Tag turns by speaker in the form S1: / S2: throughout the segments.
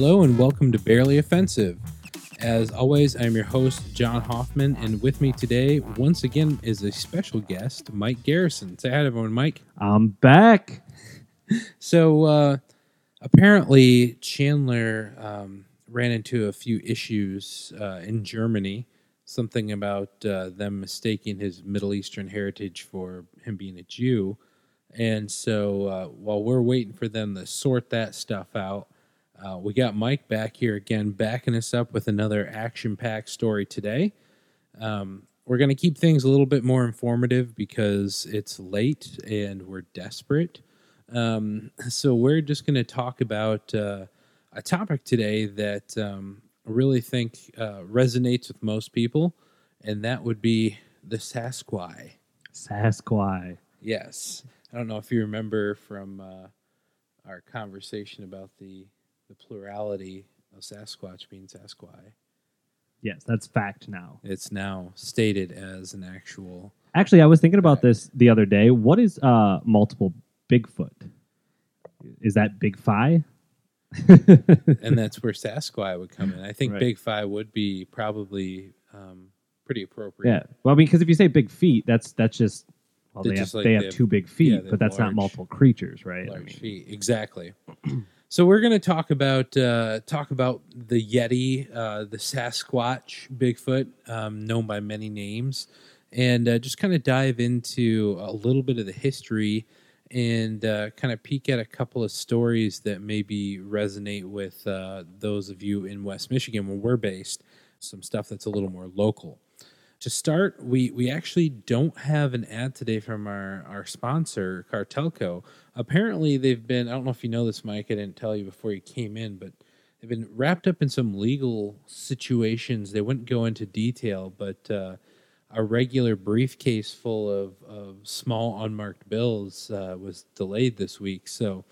S1: Hello and welcome to Barely Offensive. As always, I'm your host, John Hoffman, and with me today, once again, is a special guest, Mike Garrison. Say hi to everyone, Mike.
S2: I'm back.
S1: So, uh, apparently, Chandler um, ran into a few issues uh, in Germany. Something about uh, them mistaking his Middle Eastern heritage for him being a Jew. And so, uh, while we're waiting for them to sort that stuff out, uh, we got Mike back here again, backing us up with another action packed story today. Um, we're going to keep things a little bit more informative because it's late and we're desperate. Um, so, we're just going to talk about uh, a topic today that um, I really think uh, resonates with most people, and that would be the Sasquatch.
S2: Sasquatch.
S1: Yes. I don't know if you remember from uh, our conversation about the the plurality of Sasquatch being Sasquai.
S2: Yes, that's fact now.
S1: It's now stated as an actual.
S2: Actually, I was thinking about this the other day. What is uh multiple Bigfoot? Is that Bigfi?
S1: and that's where Sasquatch would come in. I think
S2: Right.
S1: Big Five would be probably um, pretty appropriate. Yeah.
S2: Well, I mean, because if you say big feet, that's that's just well,
S1: They're just
S2: have
S1: like
S2: they
S1: they
S2: have
S1: have-
S2: two big feet,
S1: yeah,
S2: but that's
S1: large-
S2: not multiple creatures, right? I mean,
S1: feet, exactly. so we're going to talk about uh, talk about the Yeti, uh, the Sasquatch, Bigfoot, um, known by many names, and uh, just kind of dive into a little bit of the history and uh, kind of peek at a couple of stories that maybe resonate with uh, those of you in West Michigan where we're based. Some stuff that's a little more local. To start, we, we actually don't have an ad today from our, our sponsor, Cartelco. Apparently, they've been, I don't know if you know this, Mike, I didn't tell you before you came in, but they've been wrapped up in some legal situations. They wouldn't go into detail, but uh, a regular briefcase full of, of small unmarked bills uh, was delayed this week. So,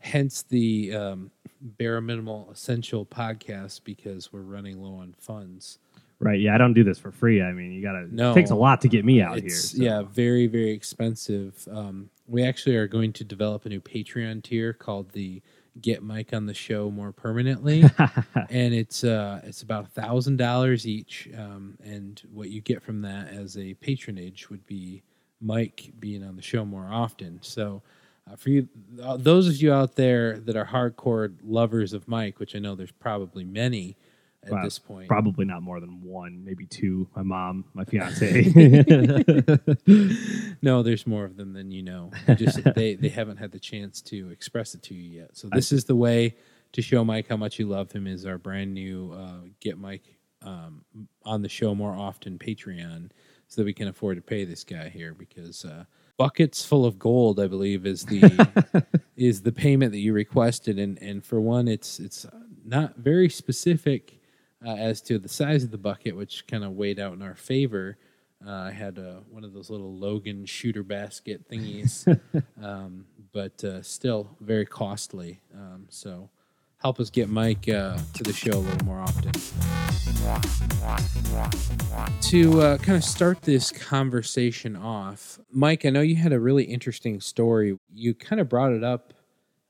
S1: hence the um, bare minimal essential podcast because we're running low on funds.
S2: Right? Yeah, I don't do this for free. I mean, you gotta.
S1: No.
S2: it takes a lot to get me out here. so-
S1: Yeah, very very expensive. Um, we actually are going to develop a new Patreon tier called the Get Mike on the Show More Permanently, and it's uh, it's about a thousand dollars each. Um, and what you get from that as a patronage would be Mike being on the show more often. So. Uh, for you, uh, those of you out there that are hardcore lovers of Mike, which I know there's probably many at this point,
S2: Probably not more than one, maybe two. My mom, my fiance.
S1: no, there's more of them than you know. They Just they they haven't had the chance to express it to you yet. So this is the way to show Mike how much you love him. Is our brand new uh, get Mike um, on the show more often Patreon, so that we can afford to pay this guy here because uh, buckets full of gold, I believe, is the is the payment that you requested, and and for one, it's it's not very specific uh, as to the size of the bucket, which kind of weighed out in our favor. Uh, I had uh, one of those little Logan shooter basket thingies, um, but uh, still very costly. Um, so help us get Mike uh, to the show a little more often. To uh, kind of start this conversation off, Mike, I know you had a really interesting story. You kind of brought it up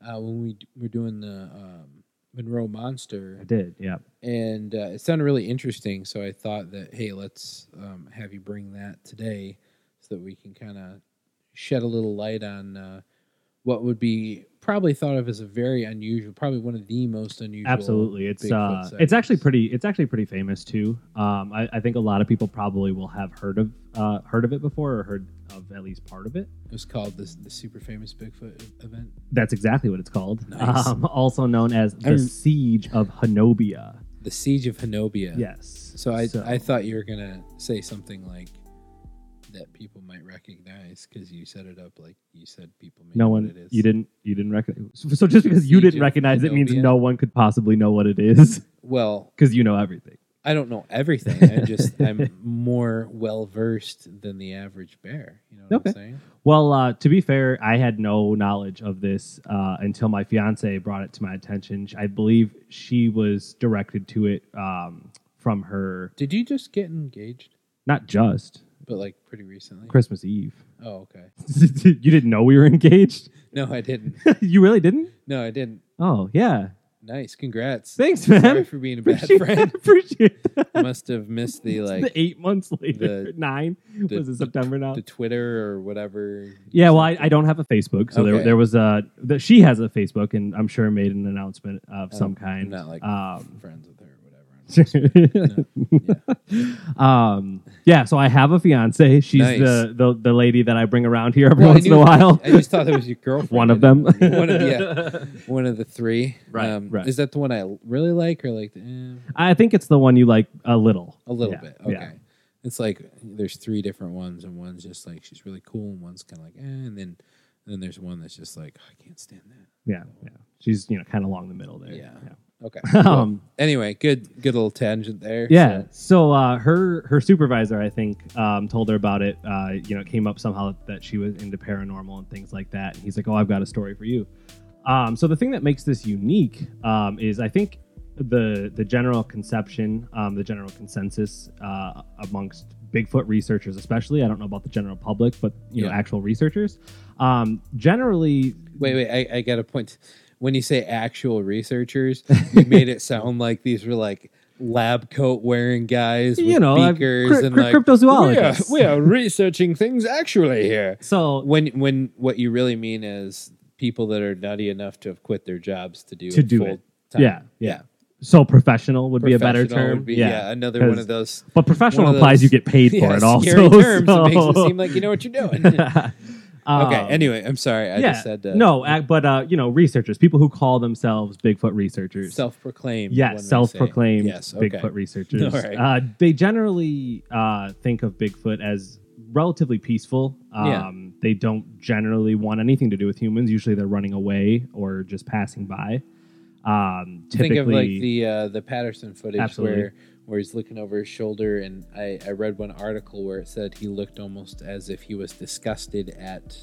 S1: uh, when we d- were doing the um, Monroe Monster
S2: I did. Yeah.
S1: and uh, it sounded really interesting. So I thought that hey, let's um, have you bring that today, so that we can kind of shed a little light on uh, what would be probably thought of as a very unusual, probably one of the most unusual.
S2: Absolutely, it's uh, it's actually pretty. It's actually pretty famous too. Um, I, I think a lot of people probably will have heard of uh, heard of it before or heard of at least part of it.
S1: It was called the the super famous Bigfoot event.
S2: That's exactly what it's called.
S1: Nice.
S2: Um, also known as the
S1: I'm-
S2: Siege of Honobia.
S1: The Siege of Honobia.
S2: Yes.
S1: So I I thought you were gonna say something like that people might recognize because you set it up like you said people may
S2: no
S1: know
S2: one.
S1: what it is.
S2: You didn't. You didn't recognize. So just because you didn't recognize it means no one could possibly know what it is
S1: Well,
S2: because you know everything.
S1: I don't know everything. I just I'm more well versed than the average bear. You know what
S2: Okay.
S1: I'm saying?
S2: Well, uh, to be fair, I had no knowledge of this uh, until my fiance brought it to my attention. I believe she was directed to it um, from her,
S1: Did you just get engaged?
S2: not just
S1: But like pretty recently.
S2: Christmas Eve.
S1: Oh, okay.
S2: you didn't know we were engaged?
S1: No, I didn't.
S2: you really didn't?
S1: No, I didn't.
S2: Oh, yeah.
S1: Nice. Congrats.
S2: Thanks, man.
S1: Sorry for being a bad
S2: Appreciate
S1: friend.
S2: that. Appreciate that.
S1: Must have missed the like
S2: the eight months later,
S1: the-
S2: nine
S1: the-
S2: was it September now?
S1: the Twitter or whatever.
S2: yeah, well, I, I don't have a Facebook, so there
S1: Okay.
S2: there was a that she has a Facebook, and I'm sure made an announcement of
S1: I
S2: some
S1: don't- I'm
S2: kind.
S1: not like
S2: um,
S1: friends or whatever.
S2: um, yeah, so I have a fiance. She's
S1: Nice.
S2: the, the the lady that I bring around here every
S1: Well,
S2: once in a while.
S1: I just thought that was your girlfriend.
S2: One of them.
S1: one of yeah, one of the three. Um,
S2: Right, right.
S1: Is that the one I really like, or like eh,
S2: I think it's the one you like a little.
S1: a little
S2: Yeah,
S1: bit? Okay.
S2: yeah.
S1: It's like there's three different ones, and one's just like she's really cool, and one's kind of like, eh, and then then there's one that's just like "Oh, I can't stand that.
S2: Yeah, yeah. She's you know kind of along the middle there.
S1: Yeah.
S2: yeah.
S1: Okay.
S2: Um,
S1: Anyway, good good little tangent there.
S2: Yeah.
S1: So-
S2: So uh, her her supervisor, I think, um, told her about it. Uh, you know, it came up somehow that she was into paranormal and things like that. And he's like, "Oh, I've got a story for you." Um, so the thing that makes this unique um, is, I think, the the general conception, um, the general consensus uh, amongst Bigfoot researchers, especially. I don't know about the general public, but you know, actual researchers. Um, generally,
S1: Wait, wait. I, I got a point. When you say actual researchers, you made it sound like these were like lab coat wearing guys with
S2: you know,
S1: beakers
S2: cryp-
S1: and
S2: cryp-
S1: like
S2: cryptozoologists.
S1: We are, we are researching things actually here.
S2: so
S1: When when what you really mean is people that are nutty enough to have quit their jobs to do
S2: To
S1: it
S2: do
S1: full
S2: it.
S1: time.
S2: Yeah, yeah. so professional would be a better term.
S1: be- yeah. another one of those.
S2: But professional
S1: of
S2: implies you get paid for
S1: yeah,
S2: it also.
S1: terms.
S2: so-
S1: It makes it seem like you know what you're doing. okay.
S2: Um,
S1: Anyway, I'm sorry. I
S2: yeah,
S1: just said uh,
S2: no, ac- but uh, you know, researchers, people who call themselves Bigfoot researchers.
S1: self-proclaimed.
S2: yeah, self-proclaimed
S1: Yes. Okay.
S2: Bigfoot researchers.
S1: All right.
S2: uh, they generally uh, think of Bigfoot as relatively peaceful. Um,
S1: Yeah.
S2: They don't generally want anything to do with humans. Usually, they're running away or just passing by. Um, typically,
S1: Think of like the uh, the Patterson footage
S2: Absolutely.
S1: where where he's looking over his shoulder, and I, I read one article where it said he looked almost as if he was disgusted at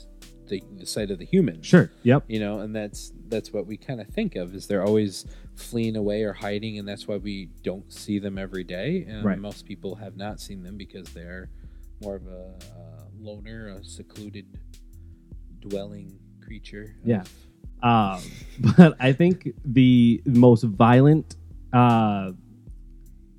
S1: the, the sight of the human.
S2: sure, yep,
S1: you know, and that's that's what we kind of think of is they're always fleeing away or hiding, and that's why we don't see them every day. And
S2: Right.
S1: most people have not seen them because they're more of a, uh loner, a secluded dwelling creature. of-
S2: Yeah. Um, but I think the most violent uh,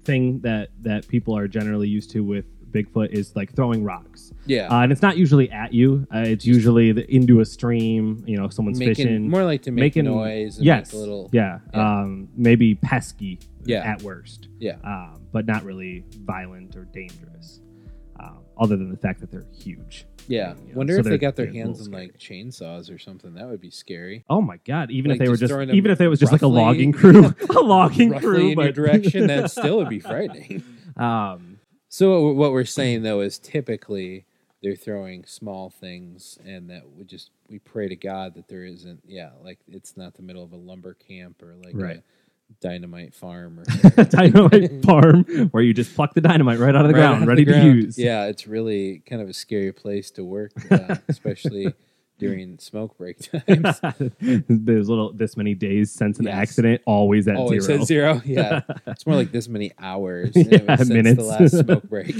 S2: thing that that people are generally used to with Bigfoot is like throwing rocks,
S1: yeah.
S2: uh, and it's not usually at you. Uh, it's usually the, into a stream. You know, someone's
S1: making
S2: fishing.
S1: more like to make
S2: making-
S1: noise and
S2: yes,
S1: make a little
S2: yeah,
S1: yeah.
S2: Um, maybe pesky.
S1: Yeah.
S2: at worst.
S1: yeah
S2: um, but not really violent or dangerous. Um, other than the fact that they're huge.
S1: Yeah.
S2: You know,
S1: wonder
S2: so
S1: if they got their hands
S2: little
S1: on like chainsaws or something. That would be scary.
S2: Oh my god! Even
S1: Like,
S2: if they were
S1: just
S2: just,
S1: throwing them
S2: even if it was just like a logging crew, a logging crew,
S1: in
S2: but
S1: your direction that still would be frightening.
S2: Um,
S1: so what- what we're saying though is typically they're throwing small things and that we just we pray to god that there isn't yeah like it's not the middle of a lumber camp or like
S2: Right.
S1: a dynamite farm or
S2: dynamite farm where you just pluck the dynamite right out of the
S1: Right
S2: ground, ready
S1: the
S2: to use.
S1: Yeah, it's really kind of a scary place to work, uh, especially during smoke break times.
S2: There's little this many days since an
S1: Yes.
S2: accident, always at
S1: Always
S2: zero.
S1: at zero. Yeah, it's more like this many hours
S2: Yeah,
S1: since
S2: minutes.
S1: the last smoke break.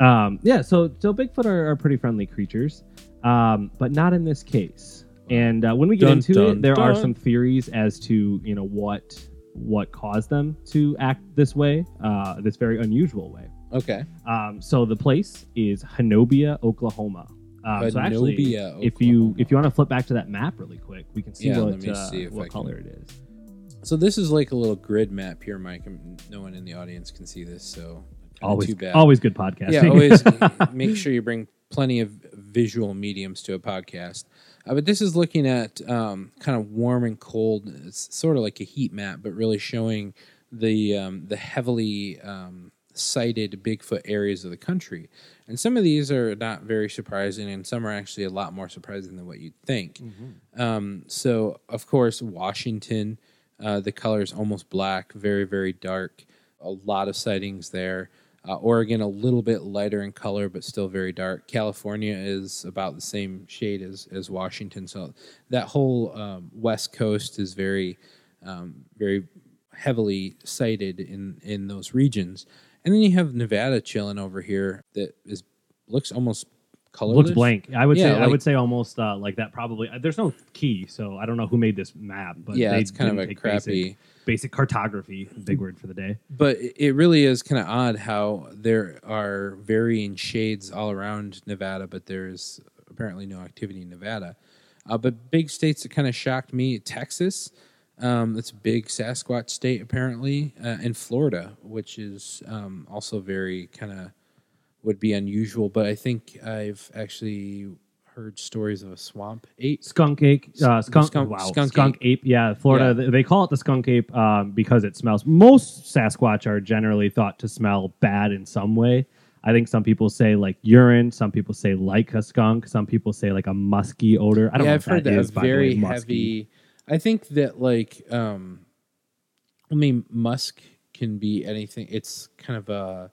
S2: Um, yeah, so so Bigfoot are, are pretty friendly creatures, um, but not in this case. And uh, when we get
S1: Dun,
S2: into
S1: dun,
S2: it, there are some theories as to you know what what caused them to act this way, uh, this very unusual way.
S1: Okay,
S2: Um, so the place is Honobia, Oklahoma. Um, so actually,
S1: Honobia,
S2: if you
S1: Oklahoma.
S2: if you want to flip back to that map really quick, we can see
S1: Yeah,
S2: what
S1: me
S2: uh,
S1: see if I
S2: what
S1: can-
S2: color it is.
S1: so this is like a little grid map here, Mike. and No one in the audience can see this, so kinda
S2: Always,
S1: too bad.
S2: always good podcasting.
S1: Yeah, always make sure you bring plenty of visual mediums to a podcast. Uh, but this is looking at um, kind of warm and cold. It's sort of like a heat map, but really showing the um, the heavily um, sighted Bigfoot areas of the country. And some of these are not very surprising, and some are actually a lot more surprising than what you'd think. Um, so, of course, Washington, uh, the color is almost black, very, very dark. A lot of sightings there. Uh, Oregon, a little bit lighter in color, but still very dark. California is about the same shade as, as Washington. So, that whole um, West Coast is very, um, very heavily sighted in, in those regions. And then you have Nevada chilling over here that is looks almost colorless.
S2: looks blank. I would
S1: Yeah,
S2: say I would say almost uh, like that. Probably there's no key, so I don't know who made this map. But
S1: yeah, it's kind of a crappy.
S2: basic, basic cartography. Big word for the day.
S1: But it it really is kind of odd how there are varying shades all around Nevada, but there's apparently no activity in Nevada. Uh, but big states that kind of shocked me: Texas, um, that's a big Sasquatch state apparently, uh, and Florida, which is um, also very kind of would be unusual. But I think I've actually heard stories of a swamp ape.
S2: Skunk ape, uh, skunk,
S1: skunk-
S2: wow,
S1: skunk
S2: skunk, ape. Yeah, Florida.
S1: Yeah.
S2: They, call it the skunk ape um, because it smells. Most Sasquatch are generally thought to smell bad in some way. I think some people say like urine. Some people say like a skunk. Some people say like a musky odor. I don't
S1: yeah,
S2: know.
S1: I've heard
S2: that
S1: that
S2: is,
S1: a
S2: by way,
S1: very heavy. I think that like, um, I mean, musk can be anything. It's kind of a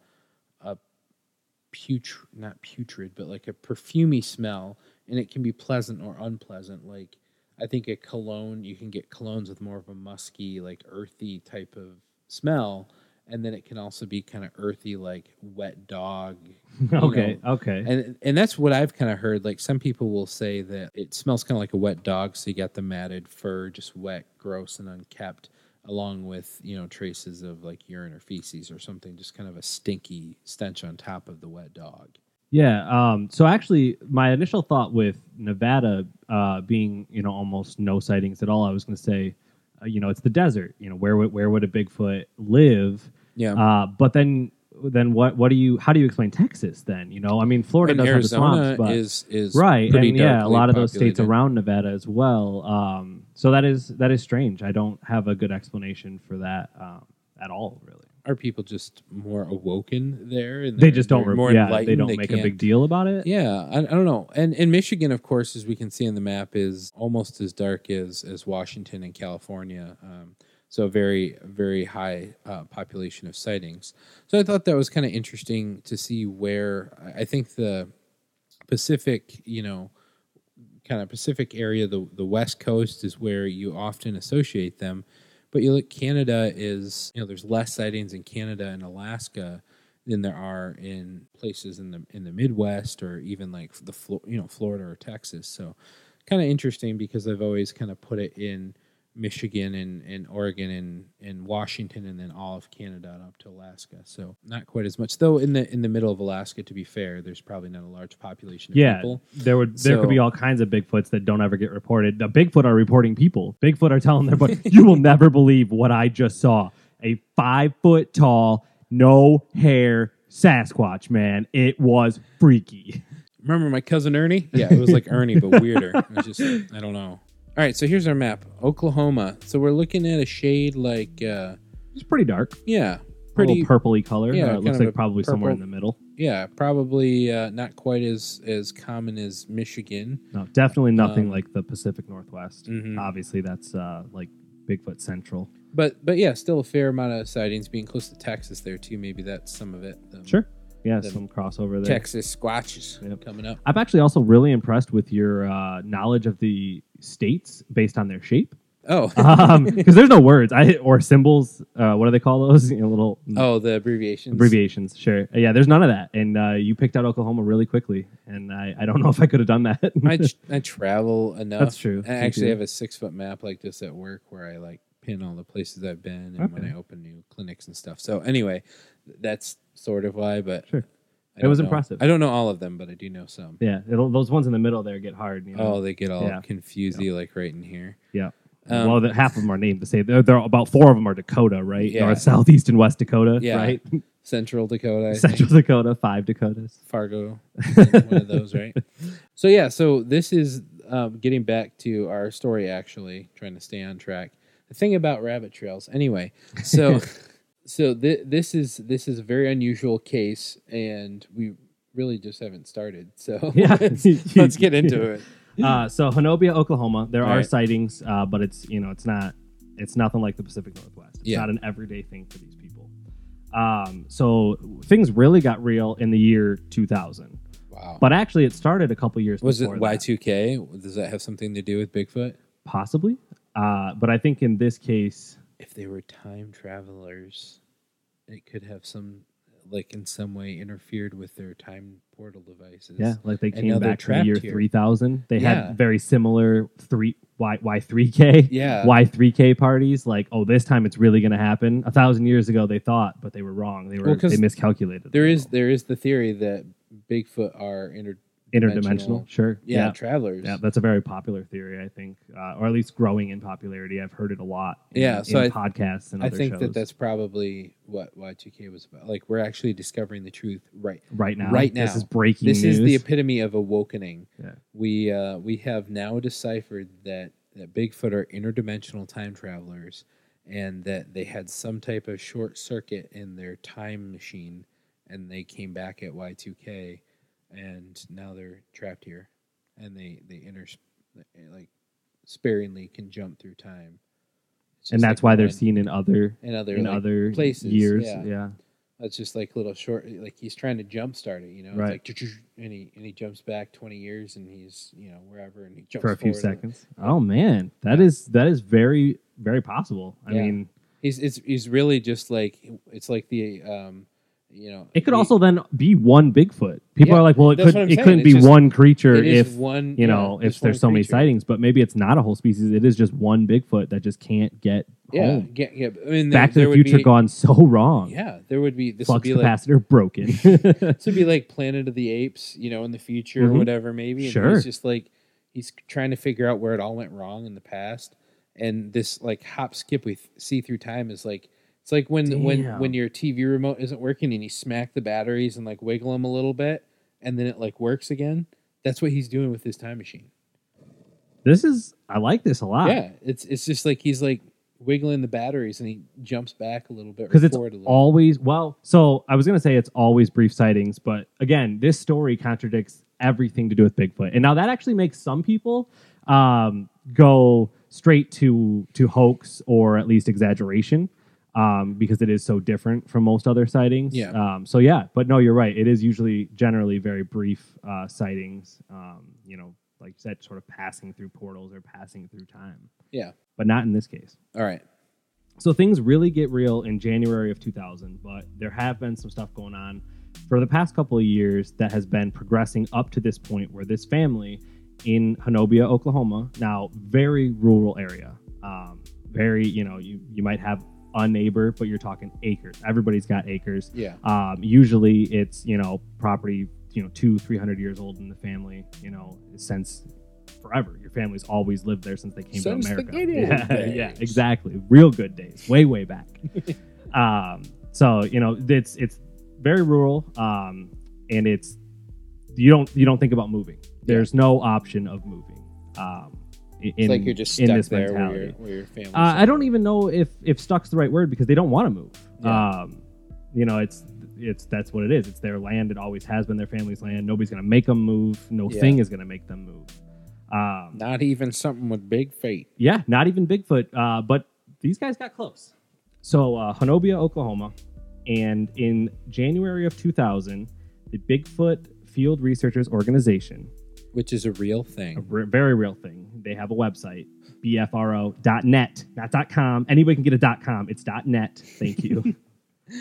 S1: putrid, not putrid, but like a perfumy smell, and it can be pleasant or unpleasant. Like, I think a cologne, you can get colognes with more of a musky, like earthy type of smell. And then it can also be kind of earthy, like wet dog.
S2: okay,
S1: know,
S2: okay.
S1: and and that's what I've kind of heard. Like some people will say that it smells kind of like a wet dog, so you got the matted fur, just wet, gross, and unkept, along with you know traces of like urine or feces or something, just kind of a stinky stench on top of the wet dog.
S2: Yeah. Um, so actually, my initial thought with Nevada uh, being, you know, almost no sightings at all, I was going to say, uh, you know, it's the desert. You know, where would where would a Bigfoot live?
S1: Yeah,
S2: Uh, but then then what what do you how do you explain Texas then? You know, I mean, Florida does
S1: Arizona
S2: have the swamps, but
S1: is is
S2: right,
S1: pretty
S2: and yeah, a lot of those states around Nevada as well. Um, so that is that is strange. I don't have a good explanation for that um, at all, really.
S1: Are people just more awoken there? And
S2: They just don't,
S1: more
S2: yeah, they don't make a big deal about it.
S1: Yeah, I, I don't know. And in Michigan, of course, as we can see on the map, is almost as dark as as Washington and California. Um, so very very high uh, population of sightings. So I thought that was kind of interesting to see where I think the Pacific, you know, kind of Pacific area, the the West Coast is where you often associate them. But you look, Canada is you know there's less sightings in Canada and Alaska than there are in places in the in the Midwest or even like the you know Florida or Texas. So kind of interesting because I've always kind of put it in Michigan and, and Oregon and, and Washington and then all of Canada and up to Alaska. So not quite as much. Though in the in the middle of Alaska, to be fair, there's probably not a large population of
S2: yeah,
S1: people.
S2: there would there could be all kinds of Bigfoots that don't ever get reported. The Bigfoot are reporting people. Bigfoot are telling their but you will never believe what I just saw. A five foot tall, no hair Sasquatch, man. It was freaky.
S1: Remember my cousin Ernie? Yeah, it was like Ernie, but weirder. It was just I don't know. All right, so here's our map. Oklahoma. So we're looking at a shade like uh
S2: It's pretty dark.
S1: yeah,
S2: Pretty
S1: pretty
S2: purpley color.
S1: yeah,
S2: it
S1: kind
S2: looks
S1: of a
S2: like probably somewhere in
S1: purple-
S2: the middle.
S1: yeah, probably uh, not quite as as common as Michigan.
S2: No, definitely nothing
S1: Um,
S2: like the Pacific Northwest.
S1: Mhm.
S2: Obviously, that's uh, like Bigfoot Central.
S1: But but yeah, still a fair amount of sightings being close to Texas there too. Maybe that's some of it. Um,
S2: Sure. Yeah,
S1: the
S2: some crossover there.
S1: Texas squatches
S2: Yep.
S1: coming up.
S2: I'm actually also really impressed with your uh, knowledge of the states based on their shape.
S1: Oh,
S2: Because there's no words I or symbols. Uh, what do they call those? You know, little
S1: oh, the abbreviations.
S2: abbreviations. Sure. Uh, yeah, there's none of that. And uh, you picked out Oklahoma really quickly. And I, I don't know if I could have done that.
S1: I, tr- I travel enough.
S2: That's true.
S1: I
S2: You
S1: actually
S2: do.
S1: have a six foot map like this at work where I like pin all the places I've been and when I open new clinics and stuff. So anyway, that's sort of why. But
S2: Sure. It was
S1: know-
S2: impressive.
S1: I don't know all of them, but I do know some.
S2: yeah, it'll, those ones in the middle there get hard. You know?
S1: Oh, they get all
S2: Yeah.
S1: confusey like right in here.
S2: yeah.
S1: Um,
S2: well, the, half of them are named the same. Are about four of them are Dakota, right?
S1: Yeah.
S2: North, South, East, and West Dakota,
S1: Yeah.
S2: right?
S1: Central Dakota, I
S2: Central
S1: think.
S2: Dakota, five Dakotas.
S1: Fargo, one of those, right? So yeah, so this is um, getting back to our story. Actually, trying to stay on track. The thing about rabbit trails, anyway. So, so th- this is this is a very unusual case, and we really just haven't started. So
S2: Yeah.
S1: let's, get into it.
S2: Uh, so Honobia, Oklahoma, there are
S1: Right.
S2: sightings, uh, but it's you know it's not it's nothing like the Pacific Northwest. It's
S1: Yeah.
S2: not an everyday thing for these people. Um, so things really got real in the year 2000,
S1: Wow.
S2: but actually it started a couple years. Before.
S1: Was it Y two K? Does that have something to do with Bigfoot?
S2: Possibly, uh, but I think in this case,
S1: If they were time travelers, it could have some like in some way interfered with their time portal devices.
S2: Yeah, like they came back to the year
S1: here.
S2: 3000. They
S1: Yeah.
S2: had very similar three Y Y3K
S1: Yeah.
S2: Y3K parties. Like, oh, this time it's really going to happen. A thousand years ago, they thought, but they were wrong. They were
S1: Well,
S2: they miscalculated.
S1: There
S2: the
S1: is there is the theory that Bigfoot are inter
S2: interdimensional. Sure.
S1: yeah,
S2: yeah.
S1: travelers.
S2: Yeah, that's a very popular theory, I think, uh, or at least growing in popularity. I've heard it a lot. In,
S1: Yeah, so
S2: in
S1: I-
S2: podcasts and
S1: I
S2: other
S1: think
S2: shows.
S1: that that's probably what Y2K was about. Like we're actually discovering the truth right.
S2: right now.
S1: right now, this
S2: is breaking
S1: This
S2: news.
S1: is the epitome of awakening.
S2: Yeah.
S1: We uh, we have now deciphered that that Bigfoot are interdimensional time travelers, and that they had some type of short circuit in their time machine, and they came back at Y two K, and now they're trapped here, and they they inter like sparingly can jump through time.
S2: And that's
S1: like
S2: why they're seen in other
S1: in other
S2: in
S1: like,
S2: other
S1: places,
S2: years.
S1: yeah.
S2: yeah.
S1: It's just like little short, like he's trying to jumpstart it, you know. It's
S2: Right.
S1: like "Choo-choo," and he and he jumps back twenty years, and he's you know wherever, and he jumps
S2: for a few seconds. Oh man, that is that is very very possible. I
S1: Yeah.
S2: mean,
S1: He's it's he's really just like it's like the um, you know.
S2: it could
S1: the-
S2: also then be one Bigfoot. People
S1: Yeah,
S2: are like, well, it could it
S1: saying.
S2: couldn't
S1: It's
S2: be
S1: just-
S2: one creature if
S1: one
S2: you
S1: yeah,
S2: know if there's so many sightings. But maybe it's not a whole species. It is just one Bigfoot that just can't get
S1: Yeah,
S2: home.
S1: yeah, yeah. I mean, there,
S2: Back to the Future
S1: be,
S2: gone so wrong.
S1: Yeah, there would be this would
S2: Flux
S1: be like
S2: capacitor broken.
S1: this would be like Planet of the Apes, you know, in the future
S2: Mhm.
S1: or whatever, maybe. And
S2: Sure.
S1: He's just like he's trying to figure out where it all went wrong in the past, and this like hop skip we th- see through time is like it's like when when
S2: Damn.
S1: when your TV remote isn't working and you smack the batteries and like wiggle them a little bit, and then it like works again. That's what he's doing with his time machine.
S2: this is I like this a lot.
S1: Yeah, it's it's just like he's like wiggling the batteries and he jumps back a little bit
S2: because it's
S1: a little.
S2: always well so i was going to say it's always brief sightings but again this story contradicts everything to do with bigfoot and now that actually makes some people um, go straight to to hoax or at least exaggeration um, because it is so different from most other sightings
S1: Yeah.
S2: um, so yeah but no you're right it is usually generally very brief uh, sightings um, you know like you said sort of passing through portals or passing through time
S1: Yeah.
S2: but not in this case
S1: All right.
S2: so things really get real in January of 2000, but there have been some stuff going on for the past couple of years that has been progressing up to this point where this family in Honobia, Oklahoma, now very rural area, um, very you know you you might have a neighbor, but you're talking acres. Everybody's got acres.
S1: Yeah.
S2: Um, usually it's you know property you know two three hundred years old in the family you know since forever. Your family's always lived there since they came
S1: Since
S2: to America. yeah,
S1: days.
S2: yeah, exactly. Real good days, way way back. um, so you know it's it's very rural, um, and it's you don't you don't think about moving. There's no option of moving. Um, in,
S1: It's like you're just
S2: in this
S1: there where your, where your family.
S2: Uh, I don't even know if if stuck's the right word because they don't want to move.
S1: Yeah.
S2: Um, you know, it's it's that's what it is. It's their land. It always has been their family's land. Nobody's gonna make them move. No
S1: Yeah.
S2: thing is gonna make them move. Um,
S1: Not even something with big feet.
S2: yeah, not even Bigfoot. Uh, but these guys got close. So uh, Honobia, Oklahoma, and in January of 2000, the Bigfoot Field Researchers Organization,
S1: Which is a real
S2: a
S1: thing.
S2: re- very real thing, they have a website, bfro.net, not dot .com. Anybody can get a dot .com. It's dot .net. Thank you.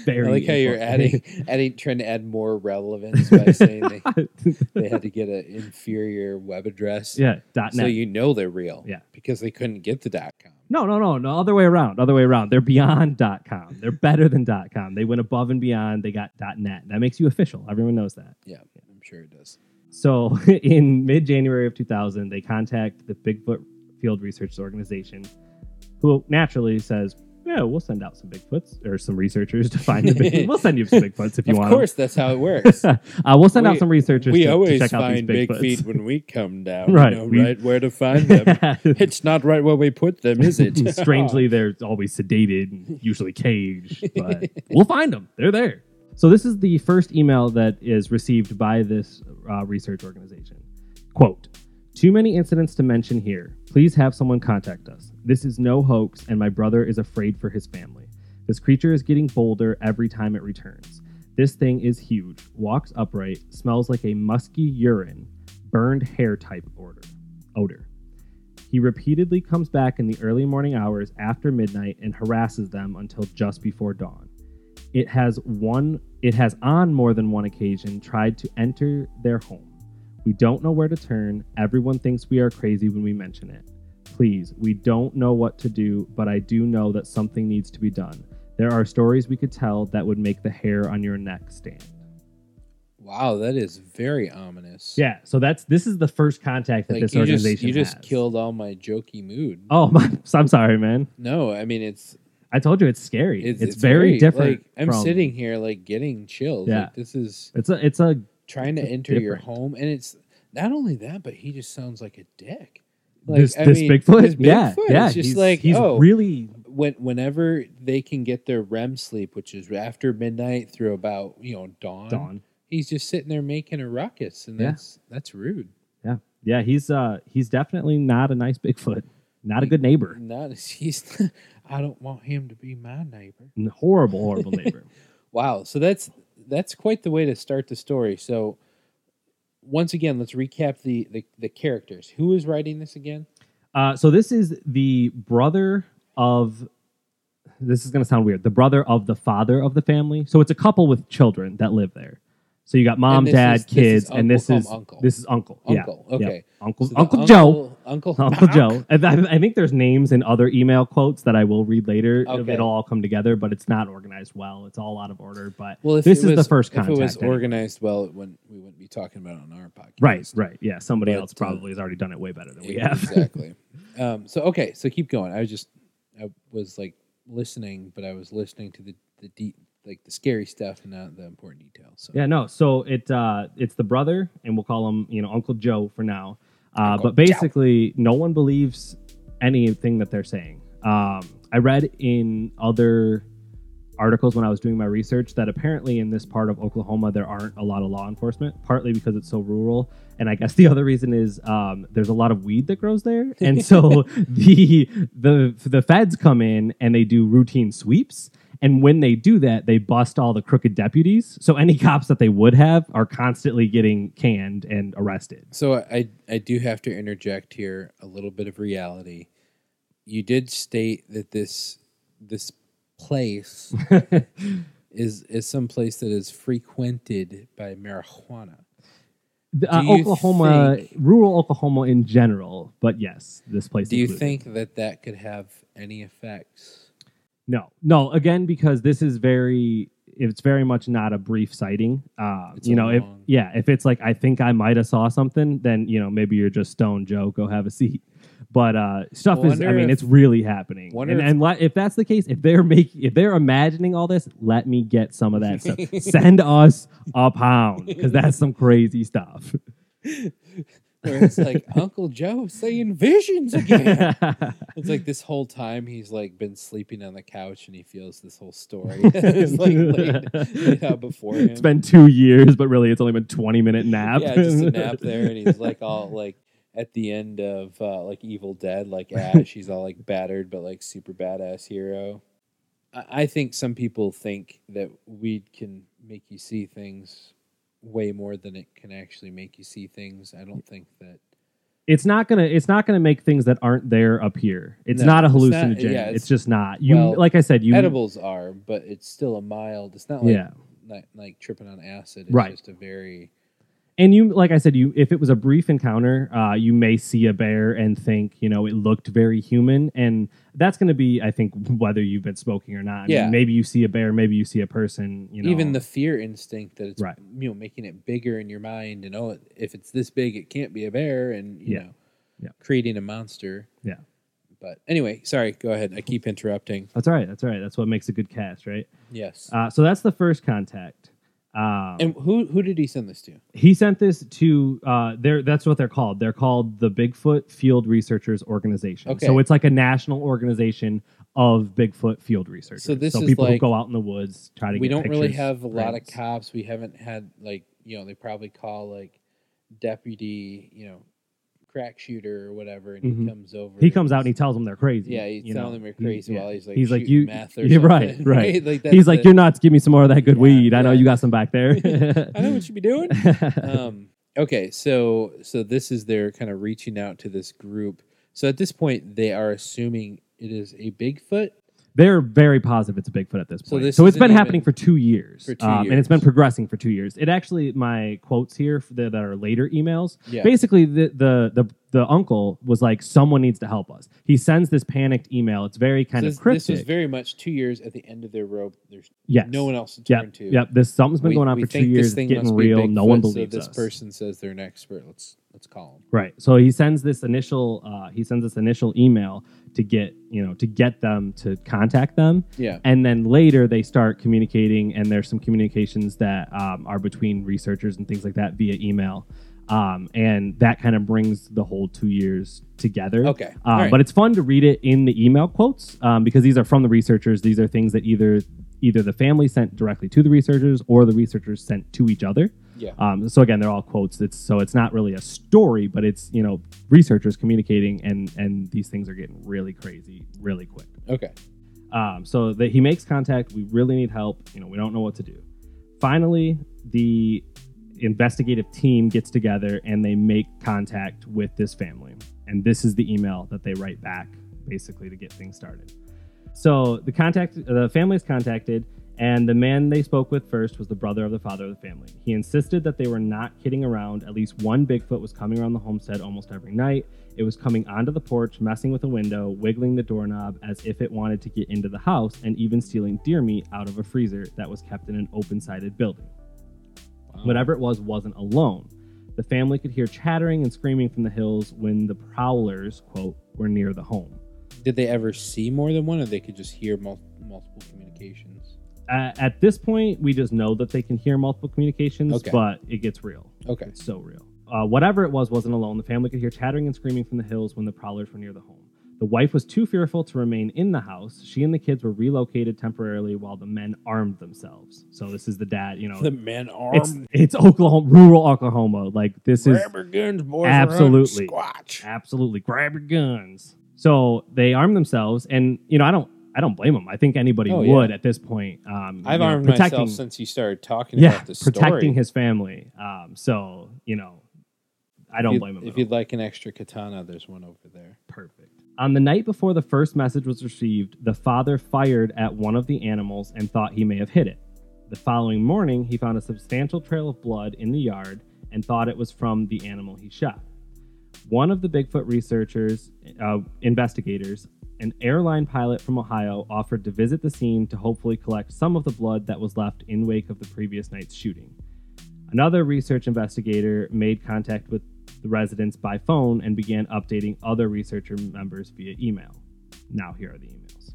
S2: Very
S1: I like how you're adding, adding, trying to add more relevance by saying they, they had to get an inferior web address.
S2: yeah, .net.
S1: So you know they're real.
S2: Yeah.
S1: Because they couldn't get the dot com.
S2: No, no, no, no. Other way around. Other way around. They're beyond dot .com. They're better than dot .com. They went above and beyond. They got dot .net. That makes you official. Everyone knows that.
S1: Yeah, I'm sure it does.
S2: So in mid January of 2000, they contact the Bigfoot Field Research Organization, who naturally says, "Yeah, we'll send out some Bigfoots or some researchers to find the Bigfoot. We'll send you some Bigfoots if you want.
S1: of
S2: want." 'em."
S1: course, that's how it works.
S2: uh, we'll send out some researchers
S1: we
S2: to, to
S1: always
S2: check out these
S1: find big
S2: Bigfoots.
S1: feet when we come down.
S2: Right,
S1: You know,
S2: we-
S1: right where to find them. it's not right where we put them, is it?
S2: Strangely, they're always sedated, and usually caged, but we'll find them. They're there. So this is the first email that is received by this uh, research organization. Quote: Too many incidents to mention here. Please have someone contact us. This is no hoax, and my brother is afraid for his family. This creature is getting bolder every time it returns. This thing is huge, walks upright, smells like a musky urine, burned hair type odor. odor. He repeatedly comes back in the early morning hours after midnight and harasses them until just before dawn. It has one it has on more than one occasion tried to enter their home. We don't know where to turn. Everyone thinks we are crazy when we mention it. Please, we don't know what to do, but I do know that something needs to be done. There are stories we could tell that would make the hair on your neck stand.
S1: Wow, that is very ominous.
S2: Yeah, so that's this is the first contact that
S1: like
S2: this
S1: you just
S2: organization
S1: you just
S2: has.
S1: killed all my jokey mood.
S2: Oh, my, I'm sorry, man.
S1: No, I mean it's
S2: I told you it's scary.
S1: it's,
S2: It's, very, different.
S1: Like I'm
S2: from-
S1: sitting here like getting chills.
S2: Yeah.
S1: Like, this is
S2: It's a it's a
S1: trying to
S2: It's
S1: enter your home, and it's not only that, but he just sounds like a dick.
S2: this
S1: I
S2: this
S1: mean,
S2: Bigfoot.
S1: this
S2: yeah,
S1: Bigfoot
S2: yeah.
S1: is just
S2: he's,
S1: like
S2: he's
S1: oh,
S2: really
S1: when whenever they can get their REM sleep, which is after midnight through about you know dawn,
S2: dawn.
S1: he's just sitting there making a ruckus, and
S2: Yeah.
S1: that's that's rude.
S2: Yeah, yeah. He's uh he's definitely not a nice Bigfoot. Not a good neighbor.
S1: Not he's. I don't want him to be my neighbor.
S2: N- Horrible, horrible neighbor.
S1: Wow. So that's that's quite the way to start the story. So once again, let's recap the the, the characters. Who is writing this again?
S2: Uh, so this is the brother of. This is going to sound weird. The brother of the father of the family. So it's a couple with children that live there. So you got mom,
S1: And this
S2: dad,
S1: is- this is
S2: kids, and
S1: uncle-
S2: this
S1: call him
S2: is
S1: uncle.
S2: this is uncle. Yeah,
S1: Uncle.
S2: yeah.
S1: Okay.
S2: Uncle
S1: So the
S2: Uncle Joe.
S1: Uncle
S2: Uncle. Joe. And I, I think there's names in other email quotes that I will read later.
S1: Okay.
S2: It'll all come together, but it's not organized well. It's all out of order. But
S1: Well, if
S2: this
S1: it
S2: is
S1: was,
S2: the first
S1: If it was
S2: anyway.
S1: organized well, it wouldn't, we wouldn't be talking about it on our podcast.
S2: right, right, yeah. Somebody
S1: But,
S2: else
S1: uh,
S2: probably has already done it way better than we have.
S1: exactly. um, so okay, so keep going. I was just I was like listening, but I was listening to the the deep like the scary stuff and not the important details. So
S2: Yeah, no. So it uh, it's the brother, and we'll call him, you know, Uncle Joe for now. Uh, but basically, no one believes anything that they're saying. Um, I read in other articles when I was doing my research that apparently in this part of Oklahoma there aren't a lot of law enforcement, partly because it's so rural, and I guess the other reason is um, there's a lot of weed that grows there, and so the the the feds come in and they do routine sweeps. And when they do that, they bust all the crooked deputies. So any cops that they would have are constantly getting canned and arrested.
S1: So I I do have to interject here a little bit of reality. You did state that this this place is is some place that is frequented by marijuana.
S2: The, uh, Oklahoma,
S1: think-
S2: rural Oklahoma in general, but yes, this place.
S1: Do you think that that could have any effects?
S2: No, no. Again, because this is very, it's very much not a brief sighting. Uh,
S1: It's
S2: you know, if
S1: long-
S2: yeah, if it's like I think I might have saw something, then you know maybe you're just stone Joe. Go have a seat. But uh, stuff is, I mean,
S1: if-
S2: it's really happening. And,
S1: if-
S2: and le- if that's the case, if they're making, if they're imagining all this, let me get some of that stuff. Send us a pound because that's some crazy stuff.
S1: Where it's like Uncle Joe saying visions again. It's like this whole time he's like been sleeping on the couch and he feels this whole story is like laid, laid out before him.
S2: It's been two years, but really, it's only been twenty minute nap.
S1: Yeah, just a nap there, and he's like all like at the end of uh, like Evil Dead, like Ash. He's all like battered, but like super badass hero. I, I think some people think that weed can make you see things way more than it can actually make you see things. I don't think that.
S2: it's not gonna it's not gonna make things that aren't there appear. It's
S1: No,
S2: not a
S1: it's not-
S2: hallucinogen.
S1: yeah,
S2: it's,
S1: it's-
S2: just not. You
S1: well,
S2: like I said, you
S1: Edibles are, but it's still a mild. It's not like
S2: yeah.
S1: like, like tripping on acid. It's
S2: Right.
S1: just a very
S2: And you like I said, you if it was a brief encounter, uh, you may see a bear and think, you know, it looked very human. And that's gonna be, I think, whether you've been smoking or not. I mean,
S1: Yeah.
S2: maybe you see a bear, maybe you see a person, you know.
S1: even the fear instinct that it's
S2: Right.
S1: you know making it bigger in your mind and oh if it's this big it can't be a bear and you
S2: Yeah.
S1: know
S2: Yeah.
S1: creating a monster
S2: Yeah.
S1: but anyway sorry go ahead i keep interrupting
S2: That's all right, that's all right. That's what makes a good cast, right?
S1: yes
S2: Uh, so that's the first contact. Um,
S1: and who who did he send this to?
S2: he sent this to uh they're that's what they're called. They're called the bigfoot field researchers organization.
S1: Okay.
S2: so it's like a national organization of bigfoot field researchers.
S1: So this
S2: so
S1: is
S2: people who
S1: like-
S2: go out in the woods try to
S1: we don't really have a lot of cops. We haven't had like you know they probably call like deputy you know crack shooter or whatever and
S2: Mhm.
S1: he comes over
S2: he comes out and he tells them they're crazy
S1: yeah he's telling
S2: know.
S1: them they're crazy
S2: He-
S1: while he's like
S2: he's like you
S1: meth or
S2: yeah, right right,
S1: like
S2: he's like
S1: the-
S2: you're nuts give me some more of that good
S1: Yeah,
S2: weed i know you got some back there
S1: i know what you be doing um, okay, so so this is their kind of reaching out to this group. So at this point, they are assuming it is a Bigfoot.
S2: They're very positive it's a Bigfoot at this
S1: So
S2: point.
S1: this
S2: So, it's
S1: isn't
S2: been happening
S1: even-
S2: for two years,
S1: For two
S2: um, and it's been
S1: years.
S2: progressing for two years. It actually, my quotes here the, that are later emails.
S1: Yeah.
S2: Basically, the, the the the uncle was like, "Someone needs to help us." He sends this panicked email. It's very kind
S1: So
S2: of
S1: this,
S2: cryptic.
S1: this was very much two years at the end of their rope. There's
S2: yes.
S1: no one else to turn
S2: Yep.
S1: to.
S2: Yep. This something's been
S1: We-
S2: going on for two years. It's getting real. No one believes
S1: so this
S2: us.
S1: person says they're an expert. Let's let's call him.
S2: Right. So he sends this initial uh, he sends this initial email to get you know to get them to contact them,
S1: Yeah.
S2: and then later they start communicating, and there's some communications that um, are between researchers and things like that via email, um, and that kind of brings the whole two years together.
S1: Okay.
S2: Um,
S1: right.
S2: But it's fun to read it in the email quotes um, because these are from the researchers. These are things that either either the family sent directly to the researchers or the researchers sent to each other.
S1: yeah.
S2: Um, so again, they're all quotes. It's so it's not really a story, but it's you know researchers communicating, and and these things are getting really crazy really quick.
S1: Okay.
S2: Um, so that he makes contact. We really need help. You know, we don't know what to do. Finally, the investigative team gets together and they make contact with this family. And this is the email that they write back, basically, to get things started. So the contact, uh, the family is contacted, and the man they spoke with first was the brother of the father of the family. He insisted that they were not kidding around. At least one Bigfoot was coming around the homestead almost every night. It was coming onto the porch, messing with a window, wiggling the doorknob as if it wanted to get into the house, and even stealing deer meat out of a freezer that was kept in an open sided building.
S1: Wow.
S2: Whatever it was wasn't alone. The family could hear chattering and screaming from the hills when the prowlers, quote, were near the home.
S1: Did they ever see more than one, or they could just hear mul- multiple communications?
S2: Uh, at this point, we just know that they can hear multiple communications,
S1: Okay.
S2: but it gets real.
S1: Okay.
S2: It's so real. Uh, whatever it was wasn't alone. The family could hear chattering and screaming from the hills when the prowlers were near the home. The wife was too fearful to remain in the house. She and the kids were relocated temporarily while the men armed themselves. So this is the dad, you know.
S1: The men armed.
S2: it's Oklahoma, rural Oklahoma. Like this is
S1: Grab your guns, boys.
S2: Absolutely.
S1: Squatch.
S2: absolutely grab your guns. So they armed themselves, and you know I don't I don't blame them. I think anybody
S1: Oh, yeah.
S2: would at this point. Um,
S1: I've
S2: you know,
S1: armed myself since you started talking
S2: yeah,
S1: about the story.
S2: protecting his family. Um, so you know, I don't blame him.
S1: If you'd
S2: all.
S1: like an extra katana, there's one over there.
S2: Perfect. On the night before the first message was received, the father fired at one of the animals and thought he may have hit it. The following morning, he found a substantial trail of blood in the yard and thought it was from the animal he shot. One of the Bigfoot researchers, uh, investigators, an airline pilot from Ohio, offered to visit the scene to hopefully collect some of the blood that was left in wake of the previous night's shooting. Another research investigator made contact with the residents by phone and began updating other researcher members via email. Now, here are the emails.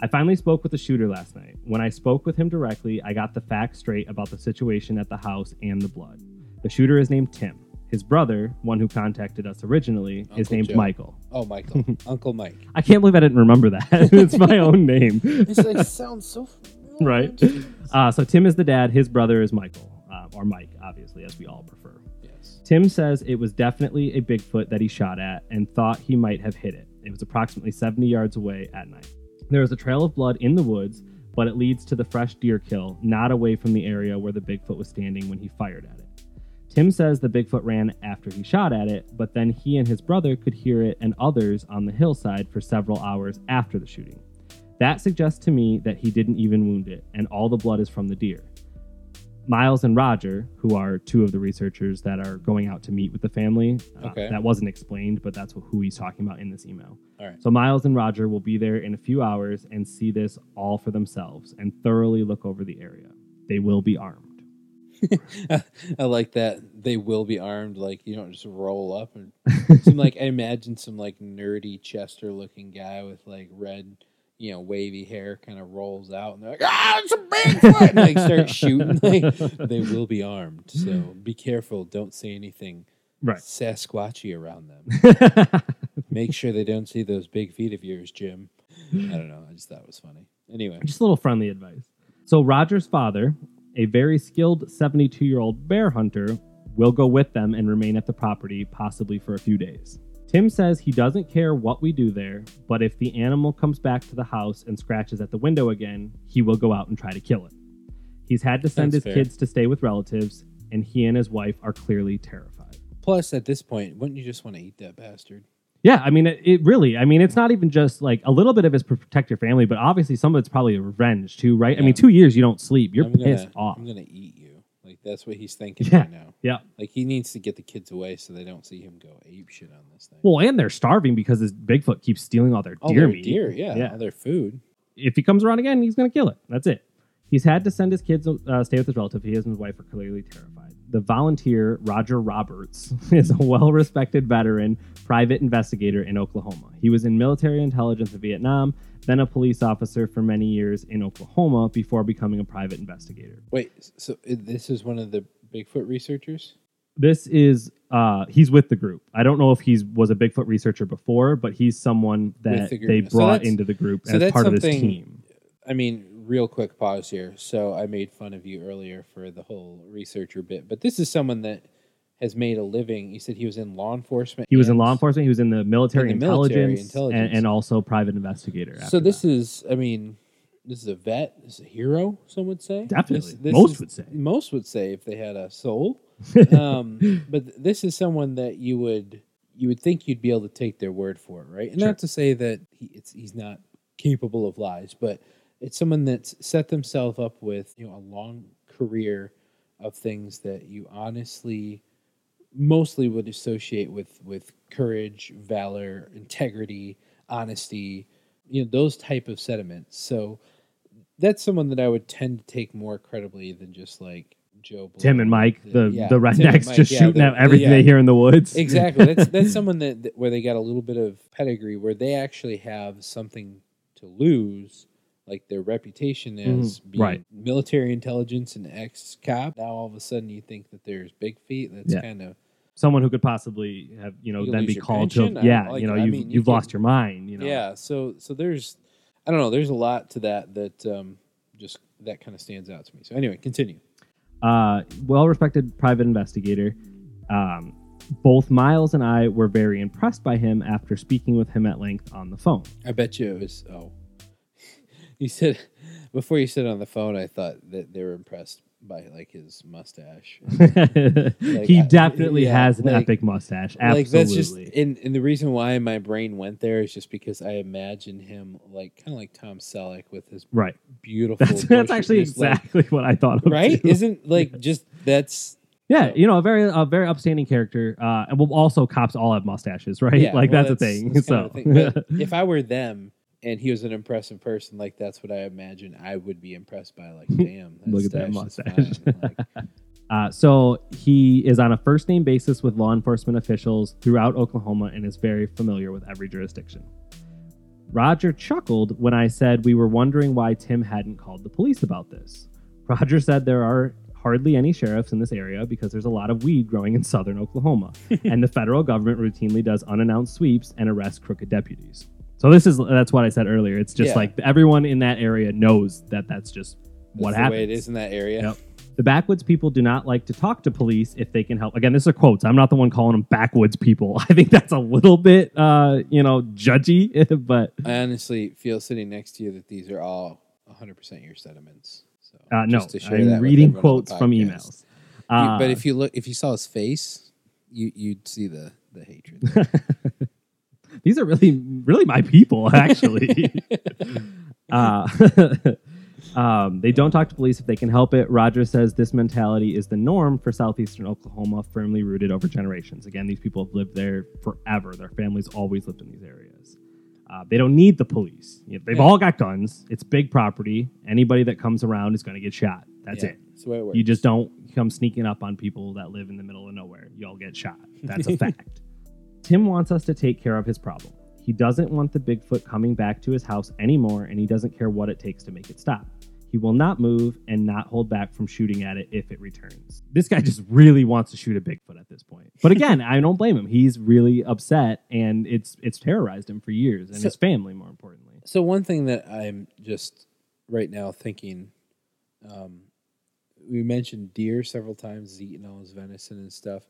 S2: I finally spoke with the shooter last night. When I spoke with him directly, I got the facts straight about the situation at the house and the blood. The shooter is named Tim. His brother, one who contacted us originally, is
S1: Uncle
S2: named
S1: Joe.
S2: Michael.
S1: Oh, Michael, Uncle Mike.
S2: I can't believe I didn't remember that. it's my own name.
S1: It's like sounds so familiar.
S2: Right. Uh, so Tim is the dad. His brother is Michael, uh, or Mike, obviously, as we all prefer. Tim says it was definitely a Bigfoot that he shot at and thought he might have hit it. It was approximately 70 yards away at night. There is a trail of blood in the woods, but it leads to the fresh deer kill, not away from the area where the Bigfoot was standing when he fired at it. Tim says the Bigfoot ran after he shot at it, but then he and his brother could hear it and others on the hillside for several hours after the shooting. That suggests to me that he didn't even wound it, and all the blood is from the deer. Miles and Roger, who are two of the researchers that are going out to meet with the family, uh,
S1: Okay.
S2: that wasn't explained, but that's who he's talking about in this email.
S1: All right.
S2: So Miles and Roger will be there in a few hours and see this all for themselves and thoroughly look over the area. They will be armed.
S1: I like that they will be armed. Like you don't just roll up and some like I imagine some like nerdy Chester looking guy with like red, you know, wavy hair kind of rolls out and they're like, ah, it's a Bigfoot, and like start shooting. Like, they will be armed, so be careful. Don't say anything
S2: Right.
S1: Sasquatchy around them. Make sure they don't see those big feet of yours, Jim. I don't know. I just thought it was funny. Anyway,
S2: Just a little friendly advice. So Roger's father, a very skilled 72 year old bear hunter, will go with them and remain at the property, possibly for a few days. Tim says he doesn't care what we do there, but if the animal comes back to the house and scratches at the window again, he will go out and try to kill it. He's had to send
S1: That's
S2: his
S1: fair.
S2: kids to stay with relatives, and he and his wife are clearly terrified.
S1: plus at this point, wouldn't you just want to eat that bastard?
S2: Yeah, I mean, it, it really. I mean, it's not even just like a little bit of it's protect your family, but obviously some of it's probably a revenge too, right? I mean, two years you don't sleep, you're
S1: I'm gonna,
S2: pissed off.
S1: I'm gonna eat you. That's what he's thinking
S2: Yeah.
S1: right now.
S2: Yeah.
S1: Like he needs to get the kids away so they don't see him go ape shit on this thing.
S2: Well, and they're starving because this Bigfoot keeps stealing all their
S1: all
S2: deer
S1: their
S2: meat.
S1: deer, yeah,
S2: Yeah.
S1: all their food.
S2: If he comes around again, he's going to kill it. That's it. He's had to send his kids uh, stay with his relative. He and his wife are clearly terrified. The volunteer Roger Roberts is a well-respected veteran private investigator in Oklahoma. He was in military intelligence in Vietnam, then a police officer for many years in Oklahoma before becoming a private investigator.
S1: Wait, so this is one of the Bigfoot researchers?
S2: This is uh he's with the group. I don't know if he's was a Bigfoot researcher before, but he's someone that
S1: the
S2: they brought
S1: that's-
S2: into the group
S1: so
S2: as part of this team.
S1: I mean, real quick pause here. So I made fun of you earlier for the whole researcher bit, but this is someone that has made a living. You said he was in law enforcement.
S2: He was in law enforcement. He was in the military,
S1: In the military
S2: intelligence,
S1: intelligence.
S2: And, and also private investigator.
S1: So this
S2: that.
S1: is, I mean, this is a vet. This is a hero. Some would say.
S2: Definitely.
S1: This- this
S2: Most
S1: is-
S2: would say.
S1: Most would say if they had a soul. um, but this is someone that you would you would think you'd be able to take their word for it, right? And
S2: Sure.
S1: not to say that he, it's, he's not capable of lies, but it's someone that's set themselves up with you know a long career of things that you honestly mostly would associate with with courage, valor, integrity, honesty, you know those type of sentiments. So that's someone that I would tend to take more credibly than just like Joe. Blow.
S2: Tim and Mike, the
S1: Yeah,
S2: the rednecks,
S1: Mike,
S2: just
S1: yeah,
S2: shooting
S1: the-
S2: at everything
S1: yeah.
S2: they hear in the woods.
S1: Exactly. That's that's someone that, that where they got a little bit of pedigree, where they actually have something to lose, like their reputation as
S2: Mm-hmm. right.
S1: military intelligence and ex cop. Now all of a sudden you think that there's big feet. That's
S2: Yeah.
S1: kind of
S2: Someone who could possibly have, you know,
S1: You
S2: then be called
S1: pension?
S2: to, yeah,
S1: like,
S2: you know,
S1: I
S2: you've,
S1: mean, you
S2: you've
S1: could-
S2: lost your mind, you know.
S1: yeah. So so there's I don't know. There's a lot to that that um, just that kind of stands out to me. So anyway, continue.
S2: uh, well-respected private investigator. Um, both Miles and I were very impressed by him after speaking with him at length on the phone.
S1: I bet you it was. Oh, you said before you said on the phone. I thought that they were impressed by like his mustache.
S2: he
S1: I-
S2: definitely
S1: yeah,
S2: has an
S1: like-
S2: epic mustache. Absolutely.
S1: Like that's just and, and the reason why my brain went there is just because I imagine him like kind of like Tom Selleck with his
S2: right.
S1: beautiful.
S2: That's, that's actually
S1: just, like-
S2: exactly what I thought of.
S1: right.
S2: too.
S1: Isn't like just that's
S2: Yeah, you know, a very a very upstanding character. Uh, and well, also cops all have mustaches, right?
S1: yeah.
S2: like
S1: well,
S2: that's, a thing.
S1: that's
S2: so
S1: thing. If I were them and he was an impressive person, like that's what I imagine I would be impressed by. Like, damn,
S2: Look at that mustache.
S1: Like,
S2: Uh, so he is on a first name basis with law enforcement officials throughout Oklahoma and is very familiar with every jurisdiction. Roger chuckled when I said we were wondering why Tim hadn't called the police about this. Roger said there are hardly any sheriffs in this area because there's a lot of weed growing in southern Oklahoma, and the federal government routinely does unannounced sweeps and arrests crooked deputies. So this is that's what I said earlier. It's just
S1: Yeah.
S2: like everyone in that area knows that that's just what
S1: that's
S2: happens.
S1: the way it is in that area.
S2: Yep. The backwoods people do not like to talk to police if they can help. Again, this are quotes. I'm not the one calling them backwoods people. I think that's a little bit, uh, you know, judgy, but
S1: I honestly feel sitting next to you that these are all 100% your sentiments. So
S2: uh, no,
S1: just to share that
S2: I'm
S1: with
S2: reading
S1: everyone on the
S2: quotes from
S1: podcast.
S2: emails.
S1: You-
S2: Uh,
S1: but if you look, if you saw his face, you you'd see the the hatred.
S2: these are really, really my people, actually. uh, um, they don't talk to police if they can help it. Roger says this mentality is the norm for southeastern Oklahoma, firmly rooted over generations. Again, these people have lived there forever. Their families always lived in these areas. Uh, they don't need the police. You know, they've
S1: Yeah.
S2: all got guns. It's big property. Anybody that comes around is going to get shot. That's
S1: Yeah,
S2: it.
S1: That's it.
S2: You just don't come sneaking up on people that live in the middle of nowhere. You all get shot. That's a fact. Tim wants us to take care of his problem. He doesn't want the Bigfoot coming back to his house anymore, and he doesn't care what it takes to make it stop. He will not move and not hold back from shooting at it if it returns. This guy just really wants to shoot a Bigfoot at this point. But again, I don't blame him. He's really upset, and it's it's terrorized him for years, and
S1: So-
S2: his family, more importantly.
S1: So one thing that I'm just right now thinking, um, we mentioned deer several times, he's eating all his venison and stuff.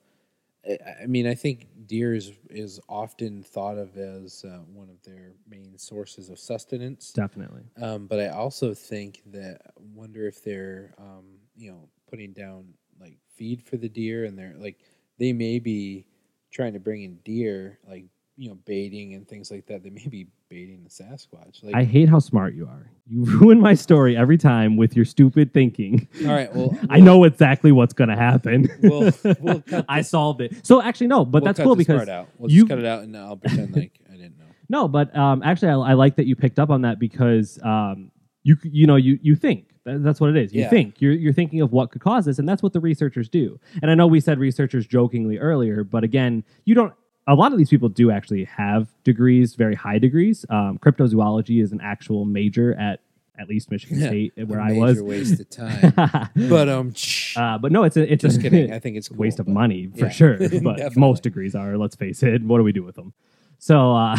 S1: I, mean, I think deer is, is often thought of as uh, one of their main sources of sustenance.
S2: Definitely.
S1: Um, but I also think that I wonder if they're, um, you know, putting down like feed for the deer, and they're like they may be trying to bring in deer, like you know baiting and things like that. They may be baiting the Sasquatch. Like,
S2: I hate how smart you are. You ruin my story every time with your stupid thinking.
S1: all right, well,
S2: I know exactly what's going to happen.
S1: We'll- we'll
S2: I solved it. So actually, no, but that's cool because.
S1: We'll
S2: you-
S1: just cut it out, and I'll pretend like I didn't know.
S2: no, but um, actually, I, I like that you picked up on that because um, you you know you you think that's what it is. You
S1: Yeah.
S2: think you're you're thinking of what could cause this, and that's what the researchers do. And I know we said researchers jokingly earlier, but again, you don't. A lot of these people do actually have degrees, very high degrees. Um, cryptozoology is an actual major at at least Michigan
S1: Yeah.
S2: State, where
S1: A
S2: I
S1: major
S2: was.
S1: waste of time. but um,
S2: uh, but no, it's a it's
S1: just
S2: a
S1: kidding. I think it's cool,
S2: waste of money for
S1: Yeah,
S2: sure. But most degrees are. Let's face it. What do we do with them? So uh,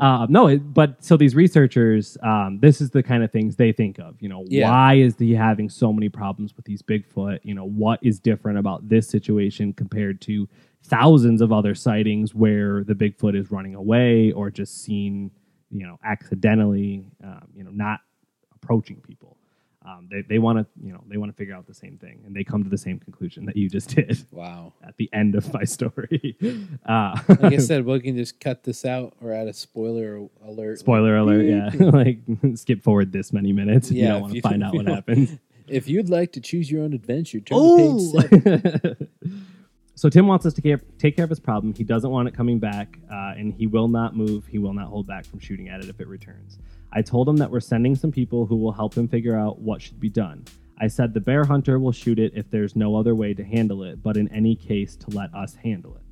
S2: uh, no, it, but so these researchers, um, this is the kind of things they think of. You know,
S1: Yeah.
S2: why is he having so many problems with these Bigfoot? You know, what is different about this situation compared to thousands of other sightings where the Bigfoot is running away or just seen, you know, accidentally, um, you know, not approaching people. Um, they they want to you know they want to figure out the same thing and they come to the same conclusion that you just did
S1: wow.
S2: at the end of my story. Uh,
S1: Like I said, we can just cut this out or add a spoiler alert.
S2: spoiler alert, yeah, like skip forward this many minutes if you don't want to find out what happens.
S1: If you'd like to choose your own adventure, turn to page seven.
S2: So Tim wants us to care, take care of his problem. He doesn't want it coming back, uh, and he will not move. He will not hold back from shooting at it if it returns. I told him that we're sending some people who will help him figure out what should be done. I said the bear hunter will shoot it if there's no other way to handle it, but in any case, to let us handle it.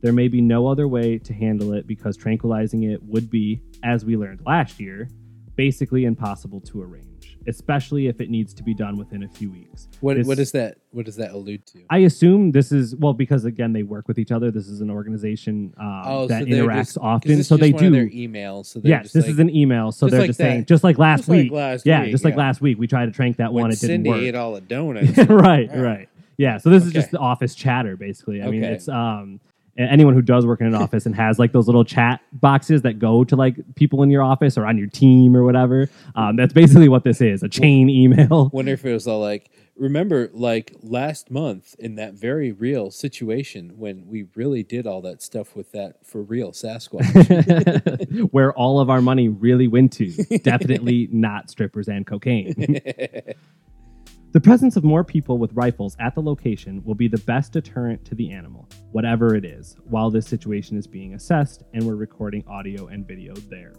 S2: There may be no other way to handle it because tranquilizing it would be, as we learned last year, basically impossible to arrange, especially if it needs to be done within a few weeks.
S1: What
S2: This-
S1: what does that what does that allude to?
S2: I assume this is well because again they work with each other. This is an organization um, that
S1: Oh, they're
S2: interacts
S1: just-
S2: often, so they
S1: just one of
S2: do.
S1: their emails. So
S2: Yes, this
S1: like,
S2: is an email, so
S1: just
S2: they're
S1: like
S2: just
S1: that.
S2: saying, just like last
S1: just like
S2: week.
S1: last
S2: yeah,
S1: week,
S2: just like last week, we tried to trank that
S1: when
S2: one. It didn't
S1: Cindy
S2: work.
S1: ate all the donuts.
S2: right,
S1: Yeah.
S2: right. Yeah, so this is just the office chatter, basically. I mean, it's um, anyone who does work in an office and has like those little chat boxes that go to like people in your office or on your team or whatever. Um, that's basically what this is—a chain email.
S1: Wonder if it was all like, remember, like last month in that very real situation when we really did all that stuff with that for real Sasquatch.
S2: Where all of our money really went to. Definitely not strippers and cocaine. The presence of more people with rifles at the location will be the best deterrent to the animal, whatever it is, while this situation is being assessed and we're recording audio and video there.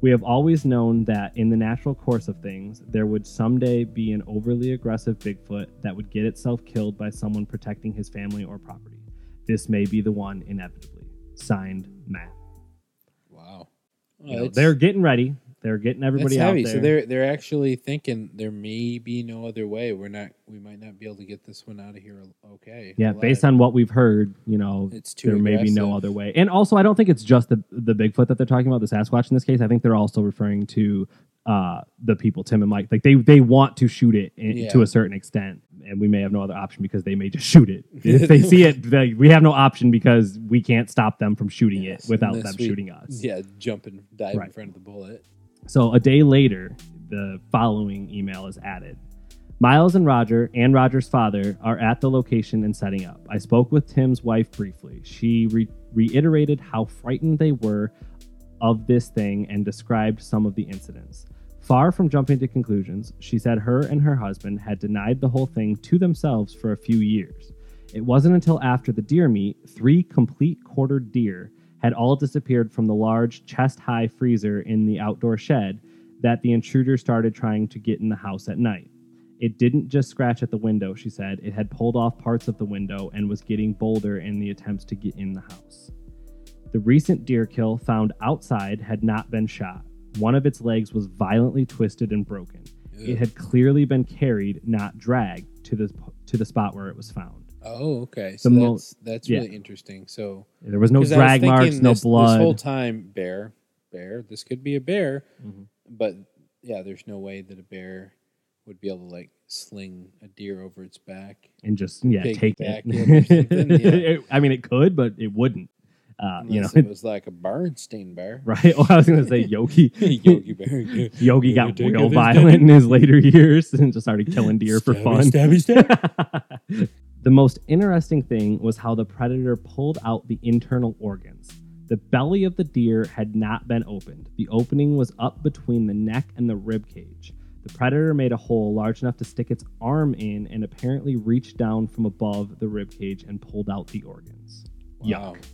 S2: We have always known that in the natural course of things, there would someday be an overly aggressive Bigfoot that would get itself killed by someone protecting his family or property. This may be the one inevitably. Signed, Matt.
S1: wow.
S2: You know, they're getting ready. They're getting everybody
S1: that's
S2: out
S1: heavy.
S2: there.
S1: So they're they're actually thinking there may be no other way. We're not. We might not be able to get this one out of here. Okay.
S2: Yeah,
S1: alive.
S2: based on what we've heard, you know,
S1: It's too
S2: there may be no other way. And also, I don't think it's just the the Bigfoot that they're talking about, the Sasquatch in this case. I think they're also referring to uh, the people, Tim and Mike. Like they they want to shoot it in,
S1: Yeah.
S2: to a certain extent, and we may have no other option because they may just shoot it. if they see it, they, we have no option because we can't stop them from shooting
S1: Yes,
S2: it without them
S1: we-
S2: shooting us.
S1: Yeah, jump and dive in front of the bullet.
S2: So a day later, the following email is added. Miles and Roger and Roger's father are at the location and setting up. I spoke with Tim's wife briefly. She re- reiterated how frightened they were of this thing and described some of the incidents. Far from jumping to conclusions, she said her and her husband had denied the whole thing to themselves for a few years. It wasn't until after the deer meet, three complete quartered deer had all disappeared from the large chest high freezer in the outdoor shed that the intruder started trying to get in the house at night. It didn't just scratch at the window, she said. It had pulled off parts of the window and was getting bolder in the attempts to get in the house. The recent deer kill found outside had not been shot. One of its legs was violently twisted and broken. It had clearly been carried, not dragged, to the to the spot where it was found.
S1: Oh, okay. So
S2: The mo-
S1: that's that's
S2: yeah.
S1: really interesting. So
S2: There was no
S1: 'cause I was
S2: drag marks, no
S1: this,
S2: blood.
S1: This whole time, bear, bear. This could be a bear,
S2: Mhm.
S1: but yeah, there's no way that a bear would be able to like sling a deer over its back.
S2: and just yeah, take it.
S1: end or something, yeah.
S2: It- I mean, it could, but it wouldn't. Uh, you know,
S1: it was like a Bernstein bear.
S2: right? Oh, I was going to say Yogi.
S1: Yogi Bear.
S2: Yogi got real violent in his later years and just started killing deer for fun.
S1: Stabby, stab.
S2: The most interesting thing was how the predator pulled out the internal organs. The belly of the deer had not been opened. The opening was up between the neck and the rib cage. The predator made a hole large enough to stick its arm in and apparently reached down from above the rib cage and pulled out the organs.
S1: Wow.
S2: Yuck.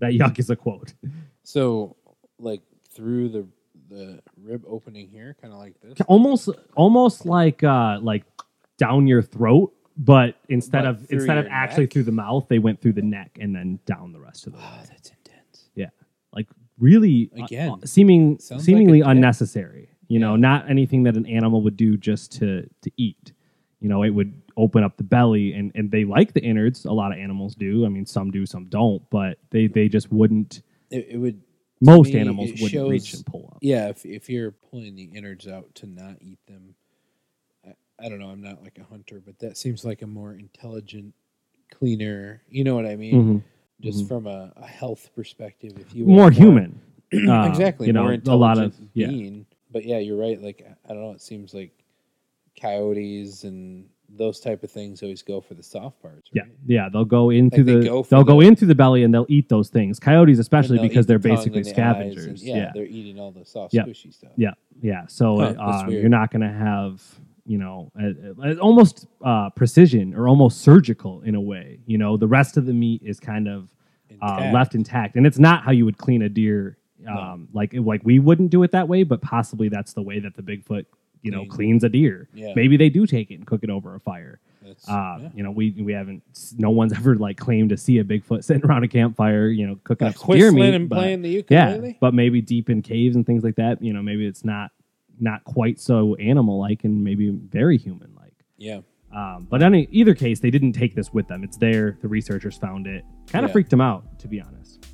S2: That yuck is a quote.
S1: So, like through the the rib opening here, kind of like this.
S2: Almost almost like uh like down your throat, but instead
S1: But
S2: of
S1: through
S2: instead of
S1: your
S2: actually
S1: neck?
S2: through the mouth, they went through the neck and then down the rest of the way.
S1: Oh, that's intense. Yeah.
S2: Like really uh,
S1: Again,
S2: uh, seeming
S1: sounds like
S2: seemingly
S1: a
S2: unnecessary you know
S1: Yeah.
S2: not anything that an animal would do just to to eat you know it would open up the belly and and they like the innards a lot of animals do i mean some do some don't but they they just wouldn't
S1: It, it would.
S2: most
S1: me,
S2: animals
S1: it
S2: wouldn't reach
S1: shows-
S2: and pull up
S1: Yeah, if if you're pulling the innards out to not eat them, I, don't know. I'm not like a hunter, but that seems like a more intelligent, cleaner. You know what I mean?
S2: Mhm.
S1: Just
S2: Mhm.
S1: from a, a health perspective, if you
S2: more human Uh,
S1: exactly,
S2: you know a lot of yeah
S1: being. But yeah, you're right. Like I don't know. It seems like coyotes and those type of things always go for the soft parts.
S2: yeah
S1: Right?
S2: yeah they'll go into
S1: Like they
S2: the
S1: go
S2: they'll go
S1: the-
S2: in through the belly and they'll eat those things coyotes especially because they're
S1: the
S2: basically
S1: the eyes and-
S2: scavengers
S1: yeah,
S2: yeah
S1: they're eating all the soft,
S2: Yep.
S1: squishy stuff.
S2: Yeah, yeah. So
S1: Huh,
S2: uh, um, you're not going to have, you know, uh, almost uh, precision or almost surgical in a way. You know, the rest of the meat is kind of uh, left intact, and it's not how you would clean a deer. Um, Like like we wouldn't do it that way, but possibly that's the way that the Bigfoot, you know,
S1: Clean.
S2: cleans a deer.
S1: Yeah.
S2: Maybe they do take it and cook it over a fire. Uh,
S1: yeah.
S2: You know, we we haven't. No one's ever like claimed to see a Bigfoot sitting around a campfire, you know, cooking
S1: Like
S2: up deer meat.
S1: and
S2: but-
S1: playing the
S2: yeah, but maybe deep in caves and things like that. You know, maybe it's not not quite so animal like and maybe very human like.
S1: Yeah.
S2: Um, but in either case, they didn't take this with them. It's there. The researchers found it. Kind of
S1: Yeah.
S2: freaked them out, to be honest.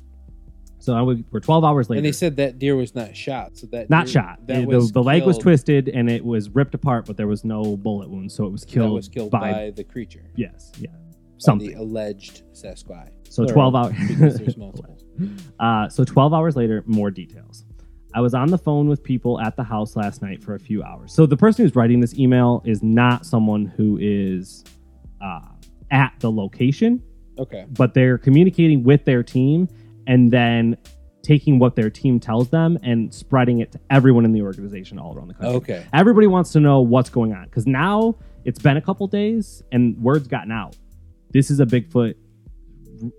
S2: So I would- we're 12 hours later.
S1: And they said that deer was not shot. So that
S2: not
S1: deer-
S2: shot.
S1: That
S2: It- the, the leg was twisted and it was ripped apart, but there was no bullet wound, so it was killed.
S1: That was killed by, the creature.
S2: yes, yeah,
S1: by
S2: something.
S1: The alleged Sasquatch.
S2: So
S1: Plural,
S2: 12 hours.
S1: because there's multiple.
S2: Uh, so 12 hours later, more details. I was on the phone with people at the house last night for a few hours. So the person who's writing this email is not someone who is uh, at the location,
S1: Okay.
S2: but they're communicating with their team and then taking what their team tells them and spreading it to everyone in the organization all around the country.
S1: Okay.
S2: Everybody wants to know what's going on because now it's been a couple days and word's gotten out. This is a Bigfoot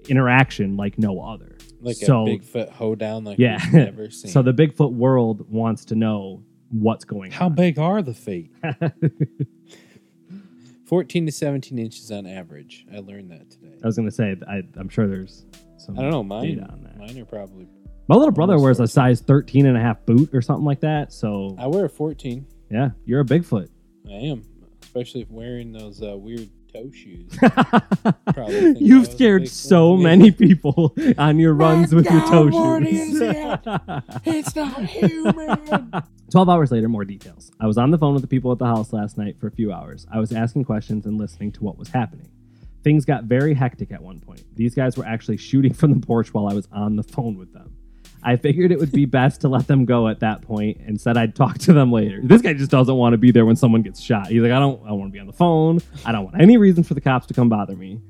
S2: interaction like no other.
S1: Like
S2: So-
S1: a Bigfoot hoedown like
S2: Yeah.
S1: we've never seen.
S2: So the Bigfoot world wants to know what's going
S1: How
S2: on.
S1: How big are the feet? 14 to 17 inches on average. I learned that today.
S2: I was going to say, I, I'm sure there's some.
S1: I don't know. Mine,
S2: data on that.
S1: mine are probably.
S2: My little brother wears a size 13 and a half boot or something like that. So,
S1: I wear a 14.
S2: yeah, you're a Bigfoot.
S1: I am, especially if wearing those uh, weird toe shoes. Probably think I
S2: You've scared so
S1: Yeah.
S2: many people on your runs with your toe
S1: Morty,
S2: shoes.
S1: is It's not human.
S2: 12 hours later, more details. I was on the phone with the people at the house last night for a few hours. I was asking questions and listening to what was happening. Things got very hectic at one point. These guys were actually shooting from the porch while I was on the phone with them. I figured it would be best to let them go at that point and said I'd talk to them later. This guy just doesn't want to be there when someone gets shot. He's like, I don't, I want to be on the phone. I don't want any reason for the cops to come bother me.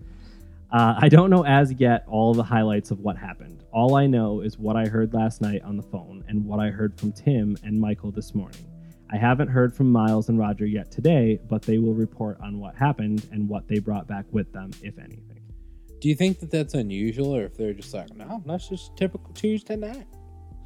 S2: Uh, I don't know as yet all the highlights of what happened. All I know is what I heard last night on the phone and what I heard from Tim and Michael this morning. I haven't heard from Miles and Roger yet today, but they will report on what happened and what they brought back with them, if anything.
S1: Do you think that that's unusual, or if they're just like, no, that's just typical Tuesday night?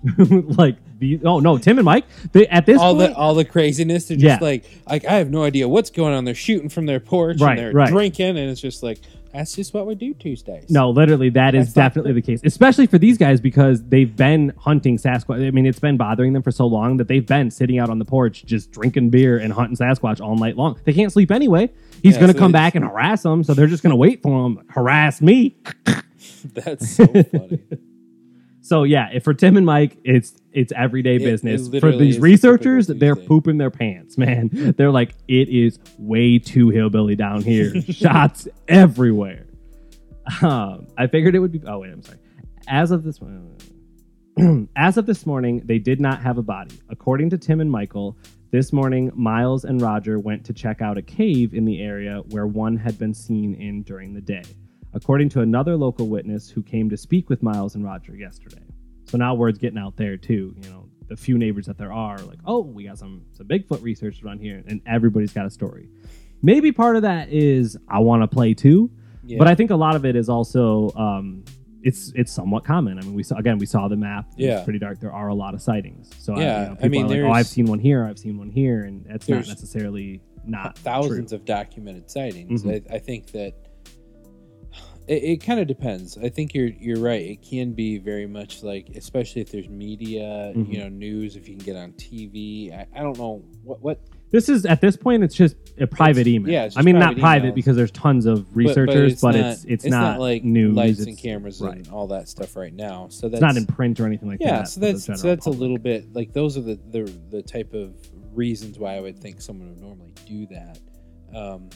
S2: like the oh no, Tim and Mike. They at this
S1: all
S2: point,
S1: the all the craziness. They're
S2: Yeah.
S1: just like, like I have no idea what's going on. They're shooting from their porch
S2: Right,
S1: and they're
S2: right.
S1: drinking, and it's just like that's just what we do Tuesdays.
S2: No, literally, that is
S1: That's not
S2: definitely the case, especially for these guys because they've been hunting Sasquatch. I mean, it's been bothering them for so long that they've been sitting out on the porch just drinking beer and hunting Sasquatch all night long. They can't sleep anyway. He's
S1: Yeah,
S2: going to
S1: so
S2: come back and harass them, so they're just going to wait for him, harass me.
S1: that's so funny.
S2: So yeah, if for Tim and Mike, it's it's everyday
S1: it
S2: business. For
S1: literally
S2: these
S1: is a
S2: researchers, they're
S1: Tuesday.
S2: pooping their pants, man. They're like, it is way too hillbilly down here. Shots everywhere. Um, I figured it would be. Oh wait, I'm sorry. As of this as of this morning, they did not have a body. According to Tim and Michael, this morning Miles and Roger went to check out a cave in the area where one had been seen in during the day. according to another local witness who came to speak with Miles and Roger yesterday. So now word's getting out there too. You know, the few neighbors that there are, like, oh, we got some some Bigfoot research around here, and everybody's got a story. Maybe part of that is I want to play too,
S1: Yeah.
S2: but I think a lot of it is also um, it's it's somewhat common. I mean, we saw again we saw the map.
S1: Yeah.
S2: it's pretty dark. There are a lot of sightings. So I,
S1: Yeah,
S2: you know,
S1: I mean,
S2: are like, oh, I've seen one here. I've seen one here, and that's not necessarily not
S1: thousands
S2: true.
S1: of documented sightings.
S2: Mhm.
S1: I, I think that it, it kind of depends. I think you're you're right. It can be very much like, especially if there's media,
S2: Mhm.
S1: you know, news. If you can get on TV, I, I don't know what what.
S2: This is at this point, it's just a private
S1: It's-
S2: email.
S1: yeah, it's
S2: I mean, not
S1: private
S2: private
S1: emails.
S2: because there's tons of researchers, but, it's it's, not,
S1: like
S2: news.
S1: lights
S2: it's,
S1: and cameras
S2: right.
S1: and all that stuff right now. So that's
S2: It's not in print or anything like
S1: yeah.
S2: that.
S1: so that's so that's a little bit like those are the, the the type of reasons why I would think someone would normally do that. Um,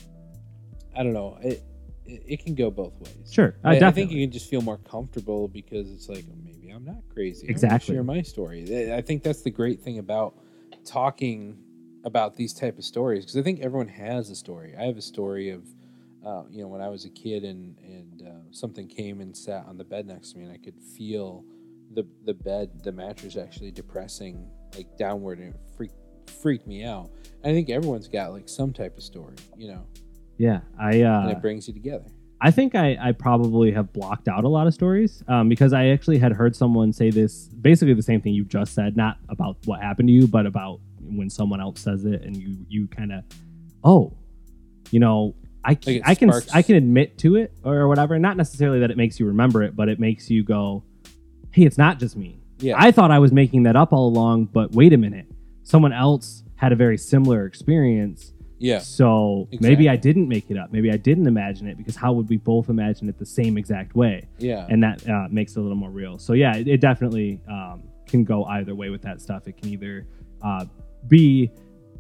S1: I don't know. It it, can go both ways.
S2: Sure, uh,
S1: I, I think you can just feel more comfortable because it's like "Oh, maybe I'm not crazy.
S2: Exactly.
S1: share my story. I- think that's the great thing about talking about these type of stories because I think everyone has a story. I have a story of uh, you know when I was a kid and and uh, something came and sat on the bed next to me and I could feel the the bed the mattress actually depressing like downward and it freaked freaked me out. I think everyone's got like some type of story, you know,
S2: yeah, I
S1: and
S2: uh,
S1: it brings you together.
S2: I think I, I probably have blocked out a lot of stories um, because I actually had heard someone say this basically the same thing you just said, not about what happened to you, but about when someone else says it and you you kind of oh, you know. I can,
S1: Like
S2: I can I can admit to it or whatever. Not necessarily that it makes you remember it, but it makes you go, "Hey, it's not just me.
S1: Yeah.
S2: I thought I was making that up all along, but wait a minute. Someone else had a very similar experience.
S1: Yeah.
S2: So maybe I didn't make it up. Maybe I didn't imagine it because how would we both imagine it the same exact way?
S1: Yeah.
S2: And that uh, makes it a little more real. So yeah, it, it definitely um, can go either way with that stuff. It can either uh, be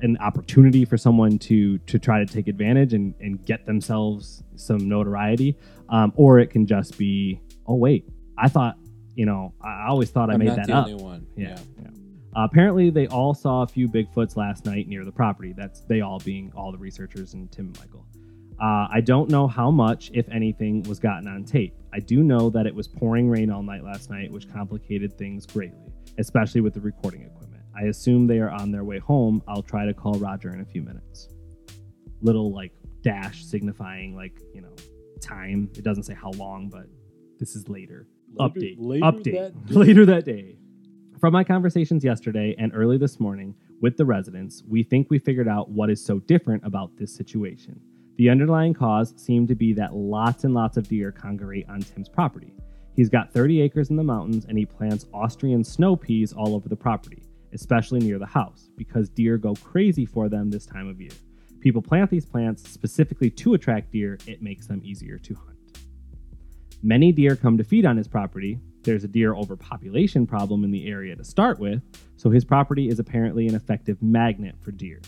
S2: an opportunity for someone to to try to take advantage and, and get themselves some notoriety, um, or it can just be, oh wait, I thought, you know, I always thought I
S1: I'm
S2: made that
S1: the
S2: up.
S1: only one.
S2: Yeah. yeah. Uh, apparently, they all saw a few Bigfoots last night near the property. That's they all being all the researchers and Tim and Michael. Uh, I don't know how much, if anything, was gotten on tape. I do know that it was pouring rain all night last night, which complicated things greatly, especially with the recording equipment. I assume they are on their way home. I'll try to call Roger in a few minutes. Little like dash signifying like you know time. It doesn't say how long, but this is later. Update. Update. later that day. From my conversations yesterday and early this morning with the residents, we think we figured out what is so different about this situation. The underlying cause seemed to be that lots and lots of deer congregate on Tim's property. He's got 30 acres in the mountains and he plants Austrian snow peas all over the property, especially near the house, because deer go crazy for them this time of year. People plant these plants specifically to attract deer, it makes them easier to hunt. Many deer come to feed on his property. There's a deer overpopulation problem in the area to start with, so his property is apparently an effective magnet for deer.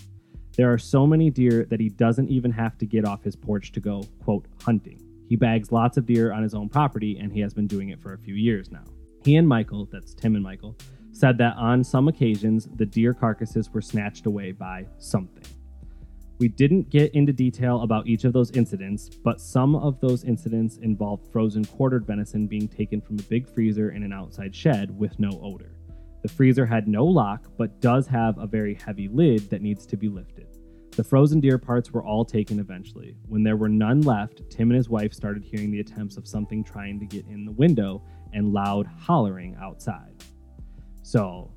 S2: There are so many deer that he doesn't even have to get off his porch to go, quote, hunting. He bags lots of deer on his own property, and he has been doing it for a few years now. He and Michael, that's Tim and Michael, said that on some occasions the deer carcasses were snatched away by something. We didn't get into detail about each of those incidents, but some of those incidents involved frozen quartered venison being taken from a big freezer in an outside shed with no odor. The freezer had no lock, but does have a very heavy lid that needs to be lifted. The frozen deer parts were all taken eventually. When there were none left, Tim and his wife started hearing the attempts of something trying to get in the window and loud hollering outside. So,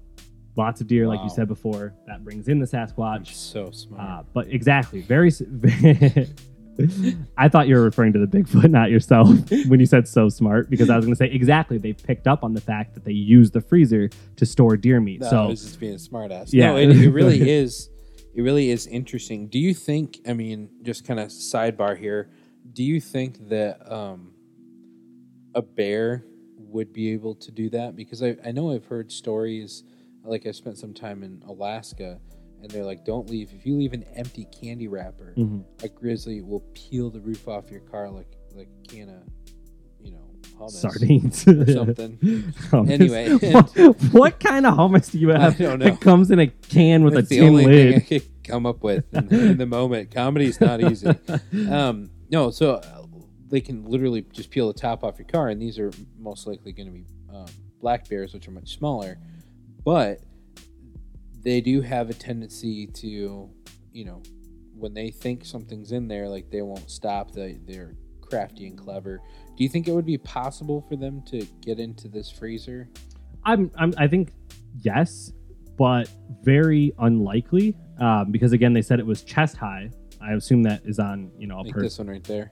S2: lots of deer, like you said before, that brings in the Sasquatch.
S1: I'm so smart.
S2: Uh, but exactly, very. I thought you were referring to the Bigfoot, not yourself, when you said so smart, because I was going to say exactly. They picked up on the fact that they use the freezer to store deer meat.
S1: no, I
S2: so
S1: was just being a smartass.
S2: Yeah.
S1: No, it, it really is. It really is interesting. Do you think? I mean, just kind of sidebar here. Do you think that um, a bear would be able to do that? Because I, I know I've heard stories. Like I spent some time in Alaska, and they're like, "Don't leave. If you leave an empty candy wrapper,
S2: Mhm.
S1: a grizzly will peel the roof off your car like like a can of, you know, hummus
S2: sardines
S1: or something."
S2: Hummus.
S1: Anyway,
S2: what, what kind of hummus do you have
S1: don't know.
S2: that comes in a can with
S1: That's
S2: a
S1: the
S2: tin
S1: only thing I
S2: lid?
S1: could come up with in, in the moment. Comedy's not easy. Um, no, so uh, they can literally just peel the top off your car, and these are most likely going to be um, black bears, which are much smaller, but they do have a tendency to, you know, when they think something's in there, like they won't stop. They they're crafty and clever. Do you think it would be possible for them to get into this freezer?
S2: I'm, I'm I think yes, but very unlikely um, because again they said it was chest high. I assume that is on you know a
S1: Like
S2: person.
S1: this one right there.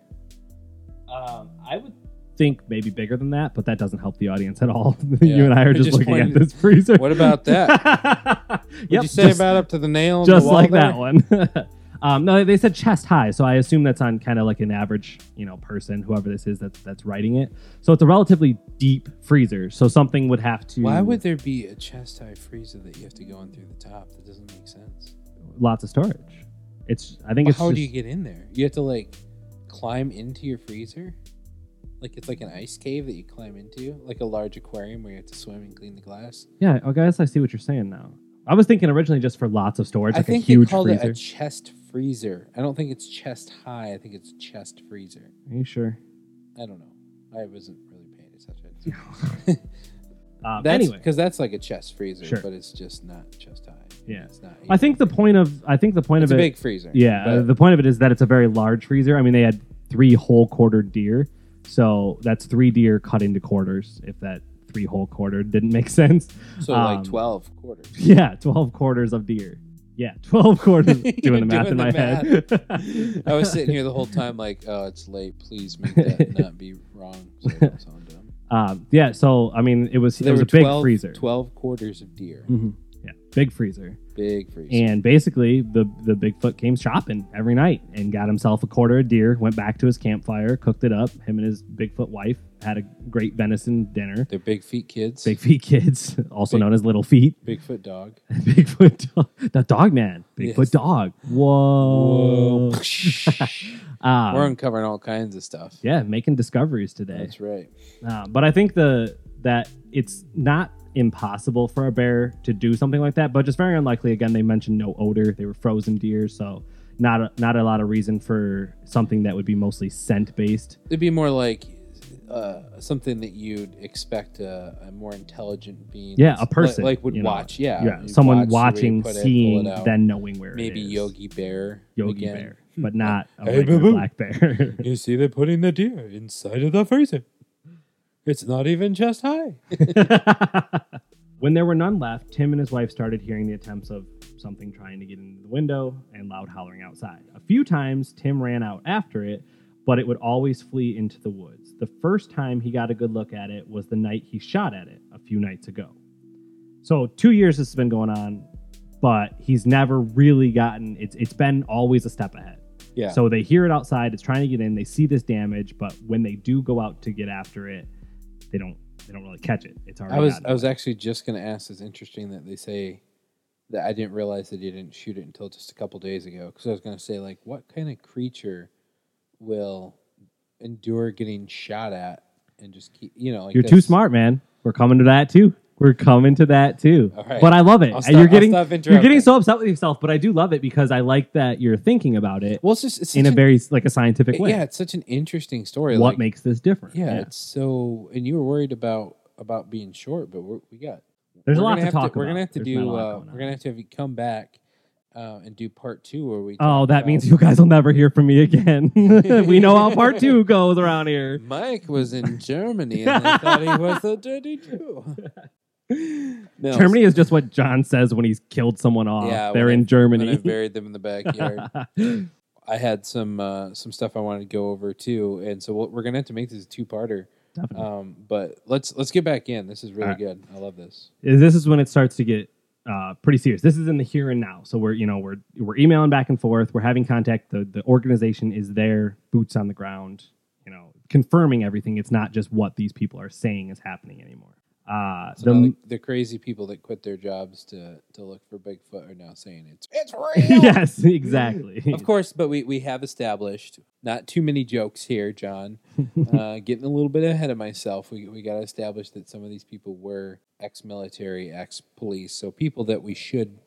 S2: Um, I would think maybe bigger than that, but that doesn't help the audience at all.
S1: Yeah.
S2: you and I are just,
S1: just
S2: looking at this freezer.
S1: What about that?
S2: What'd
S1: Would you say about up to the nail? the
S2: just
S1: wall
S2: like
S1: there?
S2: that one? um, no, they said chest high, so I assume that's on kind of like an average, you know, person, whoever this is that's that's writing it. So it's a relatively deep freezer. So something would have to.
S1: Why would there be a chest high freezer that you have to go in through the top? That doesn't make sense.
S2: lots of storage? It's. I think it's.
S1: how
S2: just,
S1: do you get in there? You have to like climb into your freezer. Like it's like an ice cave that you climb into, like a large aquarium where you have to swim and clean the glass.
S2: Yeah, I guess I see what you're saying now. I was thinking originally just for lots of storage,
S1: I
S2: like
S1: think
S2: a huge
S1: they called
S2: freezer.
S1: it a chest freezer. I don't think it's chest high. I think it's chest freezer.
S2: Are you sure?
S1: I don't know. I wasn't really paying attention.
S2: Um,
S1: That's
S2: anyway,
S1: because that's like a chest freezer,
S2: Sure.
S1: but it's just not chest high.
S2: Yeah.
S1: it's not.
S2: I think the point of I think the point
S1: it's
S2: of
S1: a
S2: it,
S1: big freezer.
S2: yeah, the point of it is that it's a very large freezer. I mean, they had three whole quartered deer, so that's three deer cut into quarters. If that three whole quarter didn't make sense,
S1: so
S2: um,
S1: like twelve quarters.
S2: yeah, twelve quarters of deer. Yeah, twelve quarters. doing the math
S1: Doing
S2: in my
S1: the
S2: head.
S1: I was sitting here the whole time like, oh, it's late. Please make that not be wrong. So sound dumb.
S2: Um, yeah, so I mean, it was
S1: So
S2: it
S1: there
S2: was a big
S1: 12,
S2: freezer.
S1: 12 quarters of deer.
S2: Mhm. Big freezer.
S1: Big freezer.
S2: And basically, the the Bigfoot came shopping every night and got himself a quarter of deer. Went back to his campfire, cooked it up. Him and his Bigfoot wife had a great venison dinner.
S1: They're big feet kids.
S2: Big feet kids, also
S1: Big-
S2: known as little feet.
S1: Bigfoot dog.
S2: Bigfoot dog, the dog man. Bigfoot
S1: Yes.
S2: dog. Whoa. Um,
S1: We're uncovering all kinds of stuff.
S2: yeah, making discoveries today.
S1: That's right.
S2: Uh, but I think the that it's not impossible for a bear to do something like that, but just very unlikely. Again, they mentioned no odor; they were frozen deer, so not a, not a lot of reason for something that would be mostly scent based.
S1: It'd be more like uh, something that you'd expect a, a more intelligent being.
S2: Yeah, a person,
S1: Like, would
S2: you know.
S1: watch. Yeah.
S2: Yeah, someone
S1: watch the way you
S2: watching,
S1: it,
S2: seeing,
S1: it out.
S2: then knowing where
S1: Maybe
S2: it is.
S1: Yogi Bear.
S2: Yogi
S1: again.
S2: Bear, but not a
S1: Hey,
S2: black bear.
S1: You see, they're putting the deer inside of the freezer. It's not even chest high.
S2: when there were none left, Tim and his wife started hearing the attempts of something trying to get into the window and loud hollering outside. A few times, Tim ran out after it, but it would always flee into the woods. The first time he got a good look at it was the night he shot at it a few nights ago. So, two years this has been going on, but he's never really gotten it's it's been always a step ahead.
S1: Yeah.
S2: So they hear it outside, it's trying to get in, they see this damage, but when they do go out to get after it, they don't they don't really catch it. It's already
S1: I was I was actually just going to ask. It's interesting that they say that I didn't realize that you didn't shoot it until just a couple days ago. Because I was going to say, like, what kind of creature will endure getting shot at and just keep, you know, like
S2: You're too smart, man. We're coming to that too. We're coming to that too.
S1: Right.
S2: But I love it.
S1: Stop-
S2: you're getting you're getting so upset with yourself, but I do love it because I like that you're thinking about it
S1: Well, it's just it's
S2: in a very like a scientific way.
S1: yeah, it's such an interesting story.
S2: what
S1: like,
S2: makes this different?
S1: yeah, it's so. And you were worried about about being short, but we're, we got
S2: There's a lot to talk
S1: We're gonna have to
S2: There's
S1: do. Uh, we're gonna have to have you come back uh, and do part two where we.
S2: Oh, that
S1: about-
S2: means you guys will never hear from me again. we know how part two goes around here.
S1: Mike was in Germany and they thought he was a dirty Jew. No,
S2: Germany is just what John says when he's killed someone off.
S1: Yeah,
S2: They're in
S1: I- when I
S2: Germany.
S1: buried them in the backyard. I had some uh, some stuff I wanted to go over too, and so we'll, we're gonna have to make this a two parter.
S2: Definitely.
S1: Um, but let's let's get back in. This is really
S2: All right.
S1: good. I love this.
S2: this is when it starts to get uh, pretty serious. This is in the here and now. So we're you know we're we're emailing back and forth. We're having contact. The the organization is there, boots on the ground. You know, confirming everything. It's not just what these people are saying is happening anymore. Uh,
S1: So
S2: the,
S1: the crazy people that quit their jobs to to look for Bigfoot are now saying it's it's real.
S2: yes, exactly.
S1: Of course, but we, we have established not too many jokes here, John. uh, getting a little bit ahead of myself. We we got to establish that some of these people were ex-military, ex-police, so people that we should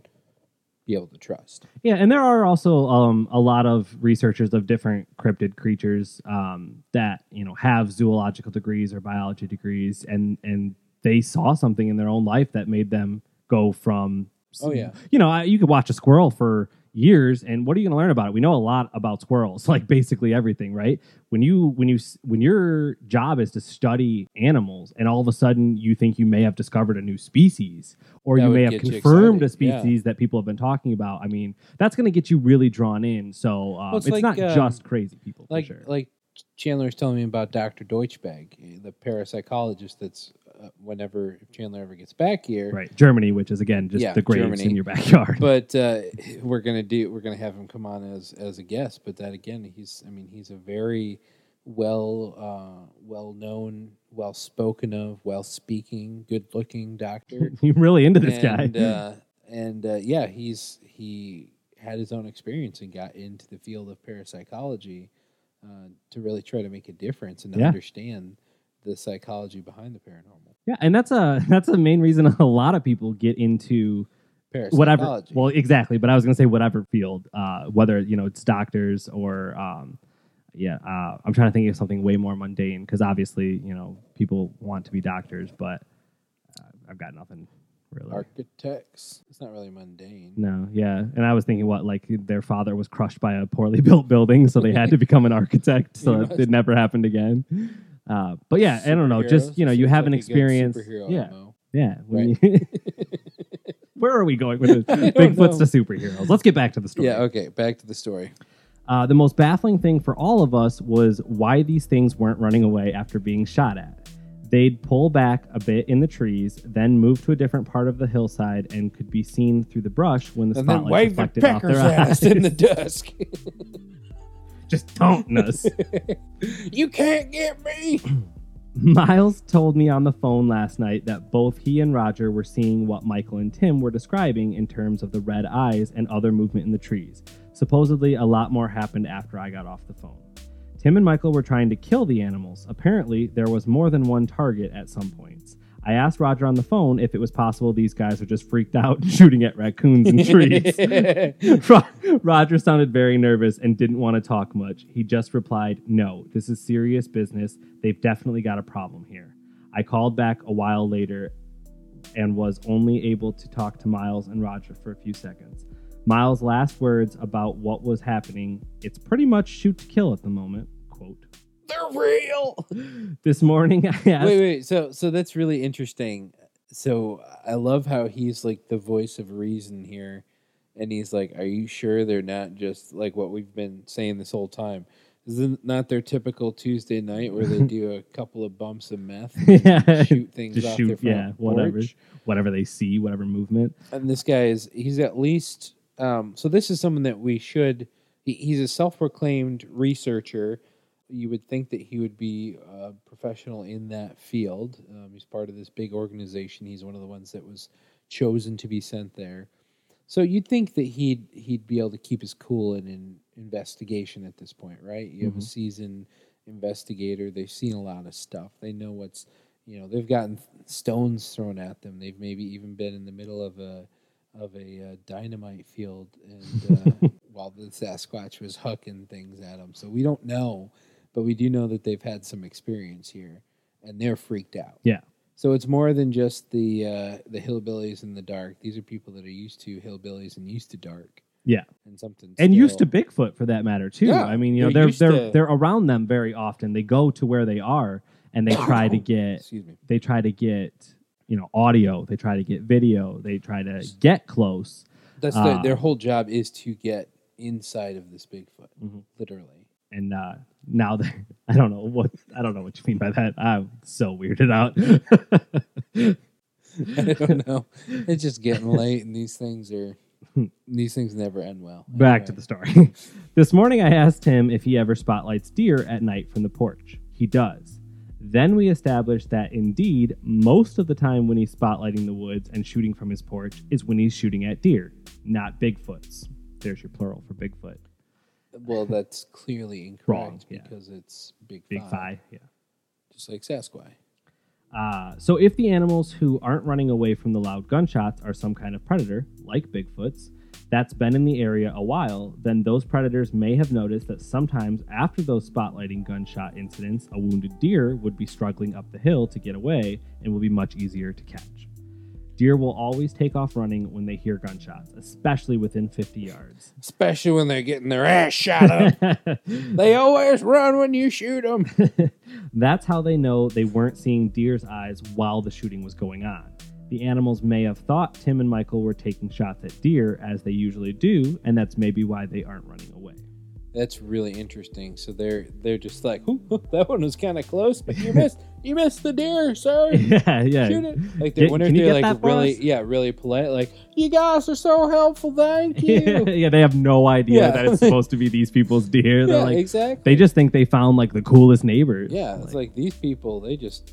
S1: be able to trust.
S2: Yeah, and there are also um, a lot of researchers of different cryptid creatures um, that you know have zoological degrees or biology degrees, and and they saw something in their own life that made them go from.
S1: Oh, yeah.
S2: you know, you could watch a squirrel for years, and what are you going to learn about it? We know a lot about squirrels, like basically everything, right? When you when you when your job is to study animals, and all of a sudden you think you may have discovered a new species, or
S1: That
S2: you may have confirmed a
S1: excited, yeah.
S2: species that people have been talking about. I mean, that's going to get you really drawn in. So um,
S1: Well, it's
S2: it's,
S1: like,
S2: not
S1: um,
S2: just crazy people,
S1: Like
S2: for sure.
S1: like Chandler was telling me about Dr. Deutschbag, the parapsychologist. That's uh, whenever if Chandler ever gets back here,
S2: right, Germany, which is again just
S1: Yeah,
S2: the graves
S1: Germany.
S2: in your backyard.
S1: But uh, we're gonna do we're gonna have him come on as as a guest. But that again, he's I mean he's a very well uh, well known, well spoken of, well speaking, good looking doctor.
S2: You're really into this
S1: and,
S2: guy.
S1: uh, and uh, yeah, he's he had his own experience and got into the field of parapsychology uh, to really try to make a difference and to
S2: Yeah.
S1: understand the psychology behind the paranormal.
S2: yeah, and that's a that's a main reason a lot of people get into whatever. Well, exactly. But I was going to say whatever field, uh, whether you know it's doctors or um, yeah. Uh, I'm trying to think of something way more mundane because obviously you know people want to be doctors, but uh, I've got nothing really.
S1: architects. It's not really mundane.
S2: No, yeah, and I was thinking what like their father was crushed by a poorly built building, so they had to become an architect, so
S1: must.
S2: it never happened again. Uh, but yeah, I don't know, just you know, you have an
S1: like
S2: experience. Yeah, yeah. when you- Where are we going with this? Bigfoot's
S1: know.
S2: to superheroes. Let's get back to the story.
S1: Yeah. Okay. Back to the story.
S2: Uh, the most baffling thing for all of us was why these things weren't running away after being shot at. They'd pull back a bit in the trees, then move to a different part of the hillside, and could be seen through the brush when the
S1: and then
S2: spotlight
S1: wave the
S2: reflected off
S1: peckers
S2: their
S1: at
S2: eyes.
S1: us in the dusk.
S2: Just taunting us.
S1: you can't get me.
S2: Miles told me on the phone last night that both he and Roger were seeing what Michael and Tim were describing in terms of the red eyes and other movement in the trees. Supposedly, a lot more happened after I got off the phone. Tim and Michael were trying to kill the animals. Apparently, there was more than one target at some points. I asked Roger on the phone if it was possible these guys are just freaked out shooting at raccoons and trees. Roger sounded very nervous and didn't want to talk much. He just replied, No, this is serious business. They've definitely got a problem here. I called back a while later and was only able to talk to Miles and Roger for a few seconds. Miles' last words about what was happening it's pretty much shoot to kill at the moment. Quote.
S1: They're real.
S2: This morning I asked.
S1: Wait, wait. So, so that's really interesting. So, I love how he's like the voice of reason here, and he's like, "Are you sure they're not just like what we've been saying this whole time? Is it not their typical Tuesday night where they do a couple of bumps of meth, and
S2: Yeah.
S1: shoot things
S2: Just
S1: off
S2: shoot,
S1: their front
S2: yeah, whatever. Whatever they see, whatever movement.
S1: and this guy is he's at least um, so this is someone that we should he, he's a self-proclaimed researcher you would think that he would be a professional in that field. Um, he's part of this big organization. He's one of the ones that was chosen to be sent there. So you'd think that he'd he'd be able to keep his cool in an investigation at this point right? You have a
S2: Mhm.
S1: seasoned investigator. They've seen a lot of stuff. They know what's you know they've gotten stones thrown at them. They've maybe even been in the middle of a of a uh, dynamite field and uh, while the sasquatch was hucking things at them so we don't know but we do know that they've had some experience here and they're freaked out
S2: Yeah.
S1: so it's more than just the uh, the hillbillies in the dark these are people that are used to hillbillies and used to dark
S2: Yeah.
S1: and something
S2: and used to Bigfoot for that matter too.
S1: Yeah,
S2: I mean, you know,
S1: they're
S2: they're they're
S1: to-
S2: they're around them very often. They go to where they are and they try to get
S1: excuse me
S2: they try to get you know audio. They try to get video. They try to get close.
S1: that's their,
S2: Uh,
S1: their whole job is to get inside of this bigfoot
S2: Mhm.
S1: literally
S2: And uh, now that I don't know what I don't know what you mean by that. I'm so weirded out.
S1: I don't know. It's just getting late, and these things are these things never end well.
S2: Back to the story. this morning, I asked him if he ever spotlights deer at night from the porch. He does. Then we established that indeed, most of the time when he's spotlighting the woods and shooting from his porch is when he's shooting at deer, not Bigfoots. There's your plural for Bigfoot.
S1: Well, that's clearly incorrect
S2: Wrong, yeah.
S1: because it's big
S2: Bigfi, yeah.
S1: just like Sasquatch.
S2: Uh, so if the animals who aren't running away from the loud gunshots are some kind of predator, like Bigfoots, that's been in the area a while, then those predators may have noticed that sometimes after those spotlighting gunshot incidents, a wounded deer would be struggling up the hill to get away and will be much easier to catch. Deer will always take off running when they hear gunshots, especially within 50 yards.
S1: Especially when they're getting their ass shot up. they always run when you shoot them.
S2: That's how they know they weren't seeing deer's eyes while the shooting was going on. The animals may have thought Tim and Michael were taking shots at deer, as they usually do, and that's maybe why they aren't running away.
S1: That's really interesting. So they're they're just like, that one was kind of close, but you missed you missed the deer, sir.
S2: yeah, yeah.
S1: Shoot it. Like they
S2: Can-
S1: wonder if they're like really
S2: us?
S1: yeah, really polite. Like, you guys are so helpful, thank you.
S2: yeah, they have no idea
S1: Yeah.
S2: that it's supposed to be these people's deer. They're
S1: yeah,
S2: like,
S1: exactly.
S2: they just think they found like the coolest neighbors.
S1: Yeah, it's like these people, they just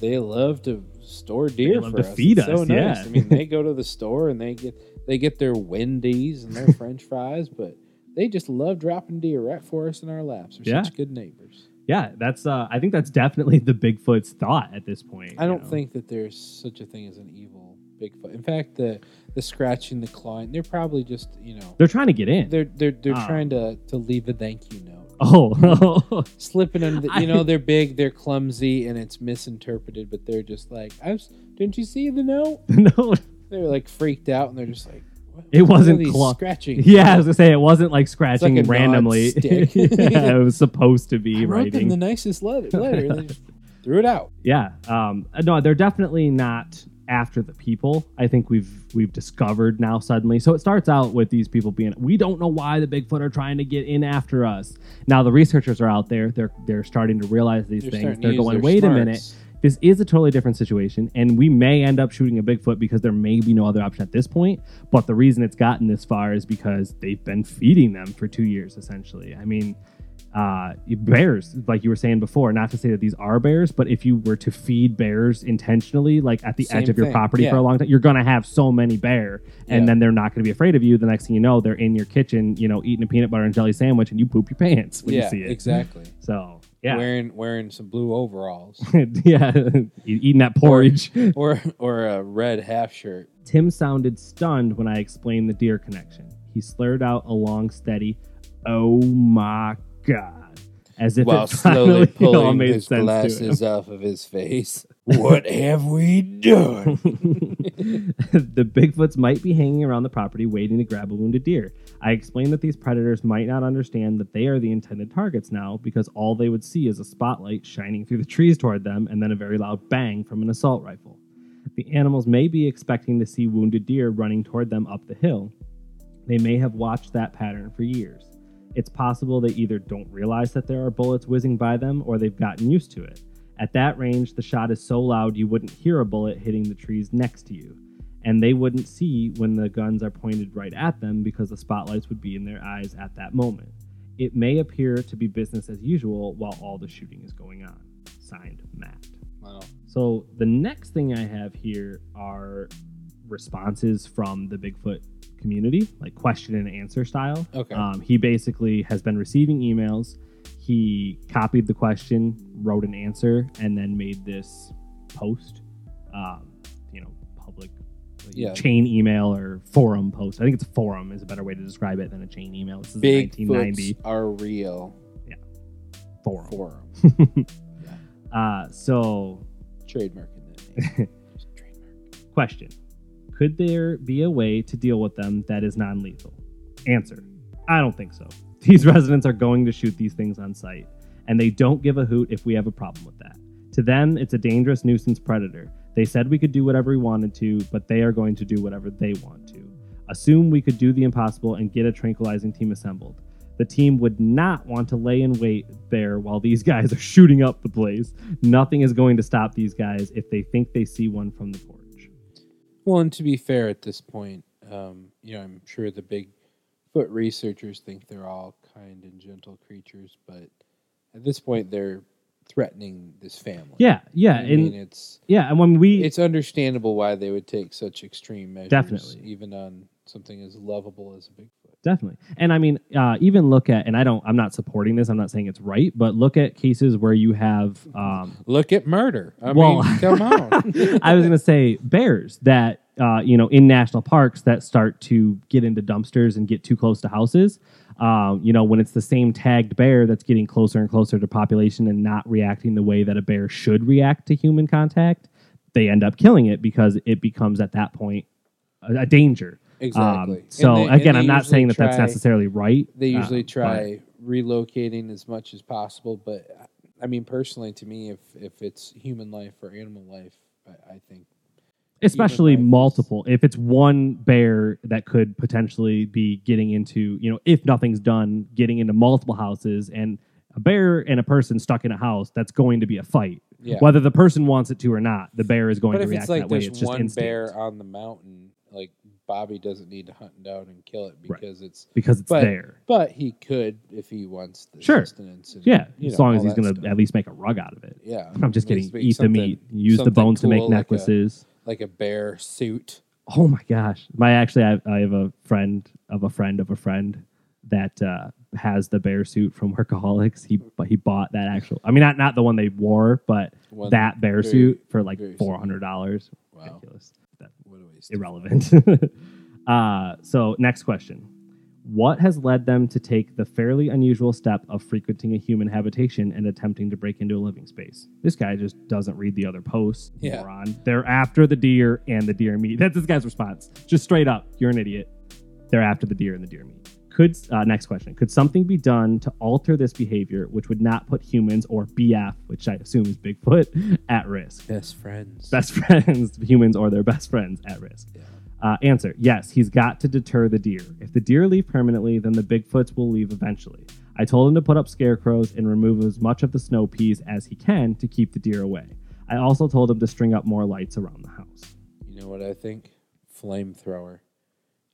S1: they love to store deer
S2: love
S1: for
S2: to
S1: us.
S2: feed
S1: It's so
S2: us,
S1: nice.
S2: yeah.
S1: I mean, they go to the store and they get they get their Wendy's and their French fries, but they just love dropping deer right for us in our laps. They're
S2: Yeah.
S1: such good neighbors.
S2: yeah, that's. Uh, I think that's definitely the Bigfoot's thought at this point.
S1: I don't
S2: know?
S1: think that there's such a thing as an evil Bigfoot. In fact, the the scratching, the clawing, they're probably just you know
S2: they're trying to get in.
S1: they're they're they're
S2: Ah.
S1: trying to to leave a thank you note.
S2: oh,
S1: Slipping under, the, you know, they're big, they're clumsy, and it's misinterpreted. But they're just like, I was, didn't you see the note?
S2: no.
S1: They're like freaked out, and they're just like,
S2: It wasn't cla-
S1: scratching.
S2: Yeah, I was gonna say it wasn't like scratching
S1: like
S2: randomly. yeah, it was supposed to be
S1: I wrote them
S2: writing.
S1: the nicest letter, letter they just threw it out.
S2: yeah, um, no, they're definitely not after the people. I think we've we've discovered now suddenly. So it starts out with these people being, we don't know why the Bigfoot are trying to get in after us. Now the researchers are out there. They're they're starting to realize these
S1: They're
S2: things. They're going, wait a minute. This is a totally different situation, and we may end up shooting a Bigfoot because there may be no other option at this point. But the reason it's gotten this far is because they've been feeding them for two years, essentially. I mean, uh, bears, like you were saying before, not to say that these are bears, but if you were to feed bears intentionally, like at the
S1: Same
S2: edge of your
S1: thing,
S2: property for
S1: yeah.
S2: a long time, you're going to have so many bear, and
S1: Yeah.
S2: then they're not going to be afraid of you. The next thing you know, they're in your kitchen, you know, eating a peanut butter and jelly sandwich, and you poop your pants when
S1: yeah,
S2: you see it.
S1: exactly.
S2: So, yeah.
S1: Wearing wearing some blue overalls
S2: yeah, eating that porridge.
S1: or or a red half shirt.
S2: Tim sounded stunned when I explained the deer connection. He slurred out a long, steady, "Oh my god," as if
S1: while
S2: it finally
S1: slowly
S2: all
S1: pulling
S2: made
S1: his
S2: sense to
S1: glasses off of his face. What have we done?
S2: the Bigfoots might be hanging around the property waiting to grab a wounded deer. I explained that these predators might not understand that they are the intended targets now because all they would see is a spotlight shining through the trees toward them and then a very loud bang from an assault rifle. The animals may be expecting to see wounded deer running toward them up the hill. They may have watched that pattern for years. It's possible they either don't realize that there are bullets whizzing by them or they've gotten used to it. At that range, the shot is so loud you wouldn't hear a bullet hitting the trees next to you. And they wouldn't see when the guns are pointed right at them because the spotlights would be in their eyes at that moment. It may appear to be business as usual while all the shooting is going on. Signed, Matt.
S1: Wow.
S2: So the next thing I have here are responses from the Bigfoot community, like question and answer style.
S1: Okay.
S2: Um, he basically has been receiving emails. He copied the question, wrote an answer, and then made this post. Um,
S1: Yeah.
S2: chain email or forum post. I think it's a forum is a better way to describe it than a chain email. This is a
S1: Big
S2: 1990
S1: are real
S2: forum.
S1: forum.
S2: uh, so
S1: Trademarking that name. Trademark.
S2: Question Could there be a way to deal with them that is non lethal? Answer I don't think so. These residents are going to shoot these things on sight, and they don't give a hoot if we have a problem with that. To them, it's a dangerous nuisance predator. They said we could do whatever we wanted to, but they are going to do whatever they want to. Assume we could do the impossible and get a tranquilizing team assembled. The team would not want to lay in wait there while these guys are shooting up the place. Nothing is going to stop these guys if they think they see one from the porch.
S1: Well, and to be fair, at this point, um, you know, I'm sure the big foot researchers think they're all kind and gentle creatures, but at this point, they're threatening this family.
S2: Yeah, yeah,
S1: I
S2: and
S1: mean, it's
S2: yeah, and when we
S1: it's understandable why they would take such extreme measures,
S2: Definitely.
S1: even on something as lovable as a Bigfoot.
S2: definitely, and I mean, uh, even look at, and I don't, I'm not supporting this. I'm not saying it's right, but look at cases where you have, um,
S1: Look at murder. I
S2: Well-
S1: mean, come on.
S2: I was gonna say bears that uh, you know in national parks that start to get into dumpsters and get too close to houses. Um, you know when it's the same tagged bear that's getting closer and closer to population and not reacting the way that a bear should react to human contact, they end up killing it because it becomes at that point a, a danger.
S1: Exactly.
S2: Um, so
S1: they-
S2: again, I'm not saying that that's necessarily right.
S1: They
S2: uh,
S1: usually
S2: but-
S1: try relocating as much as possible, but I mean, personally, to me, if if it's human life or animal life, I, I think
S2: especially multiple. If it's one bear that could potentially be getting into, you know, if nothing's done, getting into multiple houses and a bear and a person stuck in a house, that's going to be a fight.
S1: yeah.
S2: Whether the person wants it to or not, the bear is going
S1: but
S2: to
S1: if
S2: react
S1: it's like
S2: that way.
S1: there's
S2: It's just
S1: one
S2: instinct
S1: bear on the mountain, like Bobby doesn't need to hunt down and kill it
S2: Right.
S1: because it's.
S2: because it's
S1: but-
S2: there.
S1: But he could if he wants the
S2: Sure.
S1: sustenance. And,
S2: Yeah,
S1: you
S2: as
S1: know,
S2: long as
S1: all
S2: he's
S1: that
S2: going to
S1: stuff.
S2: at least make a rug out of it.
S1: Yeah,
S2: I'm just
S1: at
S2: kidding.
S1: make
S2: Eat the
S1: something-
S2: meat. Use the
S1: something
S2: bones to make
S1: cool, like a-
S2: necklaces.
S1: Like a bear suit.
S2: Oh my gosh! My actually, I have, I have a friend of a friend of a friend that uh, has the bear suit from Workaholics. He but he bought that actual. I mean, not not the one they wore, but
S1: One
S2: that bear
S1: very-
S2: suit for like four hundred dollars.
S1: Wow,
S2: Ridiculous. That-
S1: what a waste.
S2: irrelevant. uh, so next question. What has led them to take the fairly unusual step of frequenting a human habitation and attempting to break into a living space? This guy just doesn't read the other posts.
S1: Yeah.
S2: Moron. They're after the deer and the deer meat. That's this guy's response. Just straight up, you're an idiot. They're after the deer and the deer meat. Could uh, next question? Could something be done to alter this behavior, which would not put humans or BF, which I assume is Bigfoot, at risk?
S1: Best friends.
S2: Best friends, humans or their best friends, at risk.
S1: Yeah.
S2: Uh, answer: Yes, he's got to deter the deer. If the deer leave permanently, then the Bigfoots will leave eventually. I told him to put up scarecrows and remove as much of the snow peas as he can to keep the deer away. I also told him to string up more lights around the house.
S1: You know what I think? Flamethrower.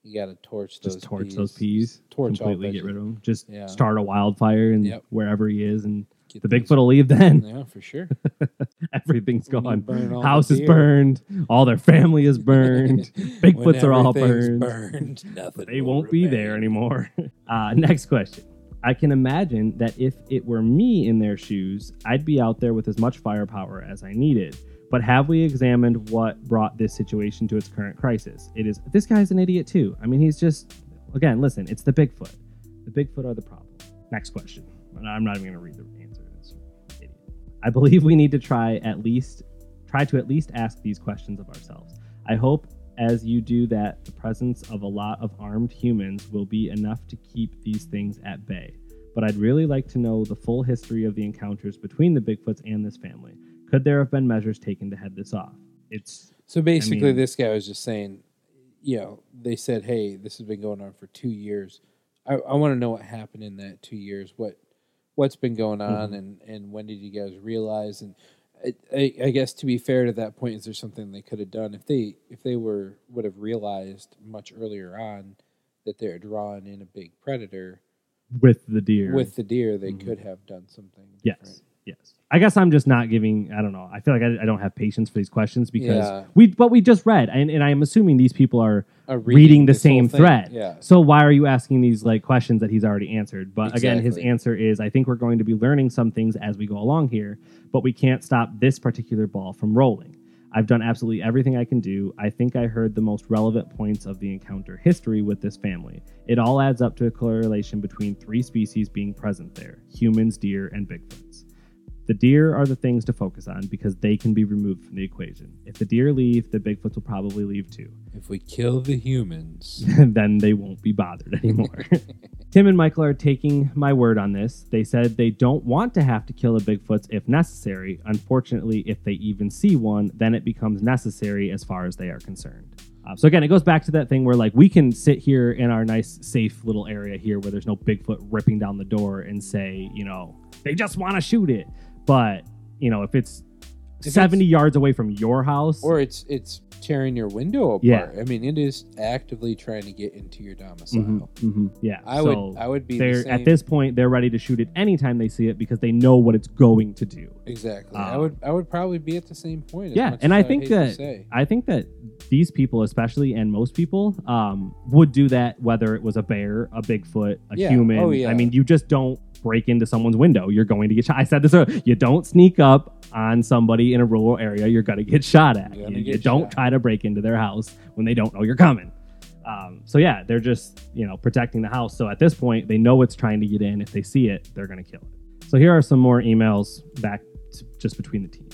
S1: You got to torch those.
S2: Just torch
S1: peas.
S2: those peas,
S1: Torch all
S2: completely get rid of them. Just
S1: Yeah.
S2: start a wildfire and
S1: Yep.
S2: wherever he is, and
S1: Get
S2: the Bigfoot will leave. Then
S1: Yeah, for sure.
S2: Everything's gone. House is burned. All their family is burned. Bigfoots are all burned.
S1: burned. Nothing.
S2: they won't be there anymore. Uh, next question. I can imagine that if it were me in their shoes, I'd be out there with as much firepower as I needed. But have we examined what brought this situation to its current crisis? It is this guy's an idiot too. I mean, he's just again, listen, it's the Bigfoot. The Bigfoot are the problem. Next question. I'm not even going to read the answer. It's idiot. I believe we need to try at least try to at least ask these questions of ourselves. I hope as you do that, the presence of a lot of armed humans will be enough to keep these things at bay. But I'd really like to know the full history of the encounters between the Bigfoots and this family. Could there have been measures taken to head this off? It's
S1: So basically,
S2: mean-
S1: this guy was just saying, you know, they said, "Hey, this has been going on for two years. I, I want to know what happened in that two years. What what's been going on,
S2: Mhm.
S1: and and when did you guys realize?" And I, I, I guess to be fair to that point, is there something they could have done if they if they were would have realized much earlier on that they're drawing in a big predator
S2: with the deer.
S1: with the deer, they
S2: Mhm.
S1: could have done something.
S2: yes, yes. I guess I'm just not giving. I don't know. I feel like I, I don't have patience for these questions because
S1: Yeah.
S2: we. But we just read, and, and I'm assuming these people are
S1: Uh,
S2: reading, the
S1: this whole
S2: same
S1: thing,
S2: thread.
S1: Yeah.
S2: So why are you asking these like questions that he's already answered? But again, his
S1: Exactly.
S2: answer is I think we're going to be learning some things as we go along here, but we can't stop this particular ball from rolling. I've done absolutely everything I can do. I think I heard the most relevant points of the encounter history with this family. It all adds up to a correlation between three species being present there humans, deer, and Bigfoots. The deer are the things to focus on because they can be removed from the equation. If the deer leave, the Bigfoots will probably leave too.
S1: If we kill the humans,
S2: then they won't be bothered anymore. Tim and Michael are taking my word on this. They said they don't want to have to kill a Bigfoot if necessary. Unfortunately, if they even see one, then it becomes necessary as far as they are concerned. Uh, so again, it goes back to that thing where like we can sit here in our nice, safe little area here where there's no Bigfoot ripping down the door and say, you know, they just want to shoot it. But you know, if it's
S1: it's-
S2: 70 yards away from your house,
S1: or it's it's tearing your window apart.
S2: Yeah.
S1: I mean, it is actively trying to get into your domicile.
S2: Mhm, mhm, yeah,
S1: I
S2: So-
S1: would I would be the
S2: at this point they're ready to shoot it anytime they see it because they know what it's going to do
S1: exactly. I
S2: Um,
S1: would I would probably be at the same point.
S2: yeah and i think
S1: to
S2: that i think that these people especially and most people um, would do that whether it was a bear a bigfoot a
S1: Yeah.
S2: human
S1: Oh, yeah.
S2: i mean you just don't break into someone's window you're going to get shot i said this earlier. you don't sneak up on somebody in a rural area, you're gonna get shot at. You- you don't try to break into their house when they don't know you're coming. Um, so yeah, they're just you know protecting the house. So at this point, they know it's trying to get in. If they see it, they're gonna kill it. So here are some more emails back to just between the team.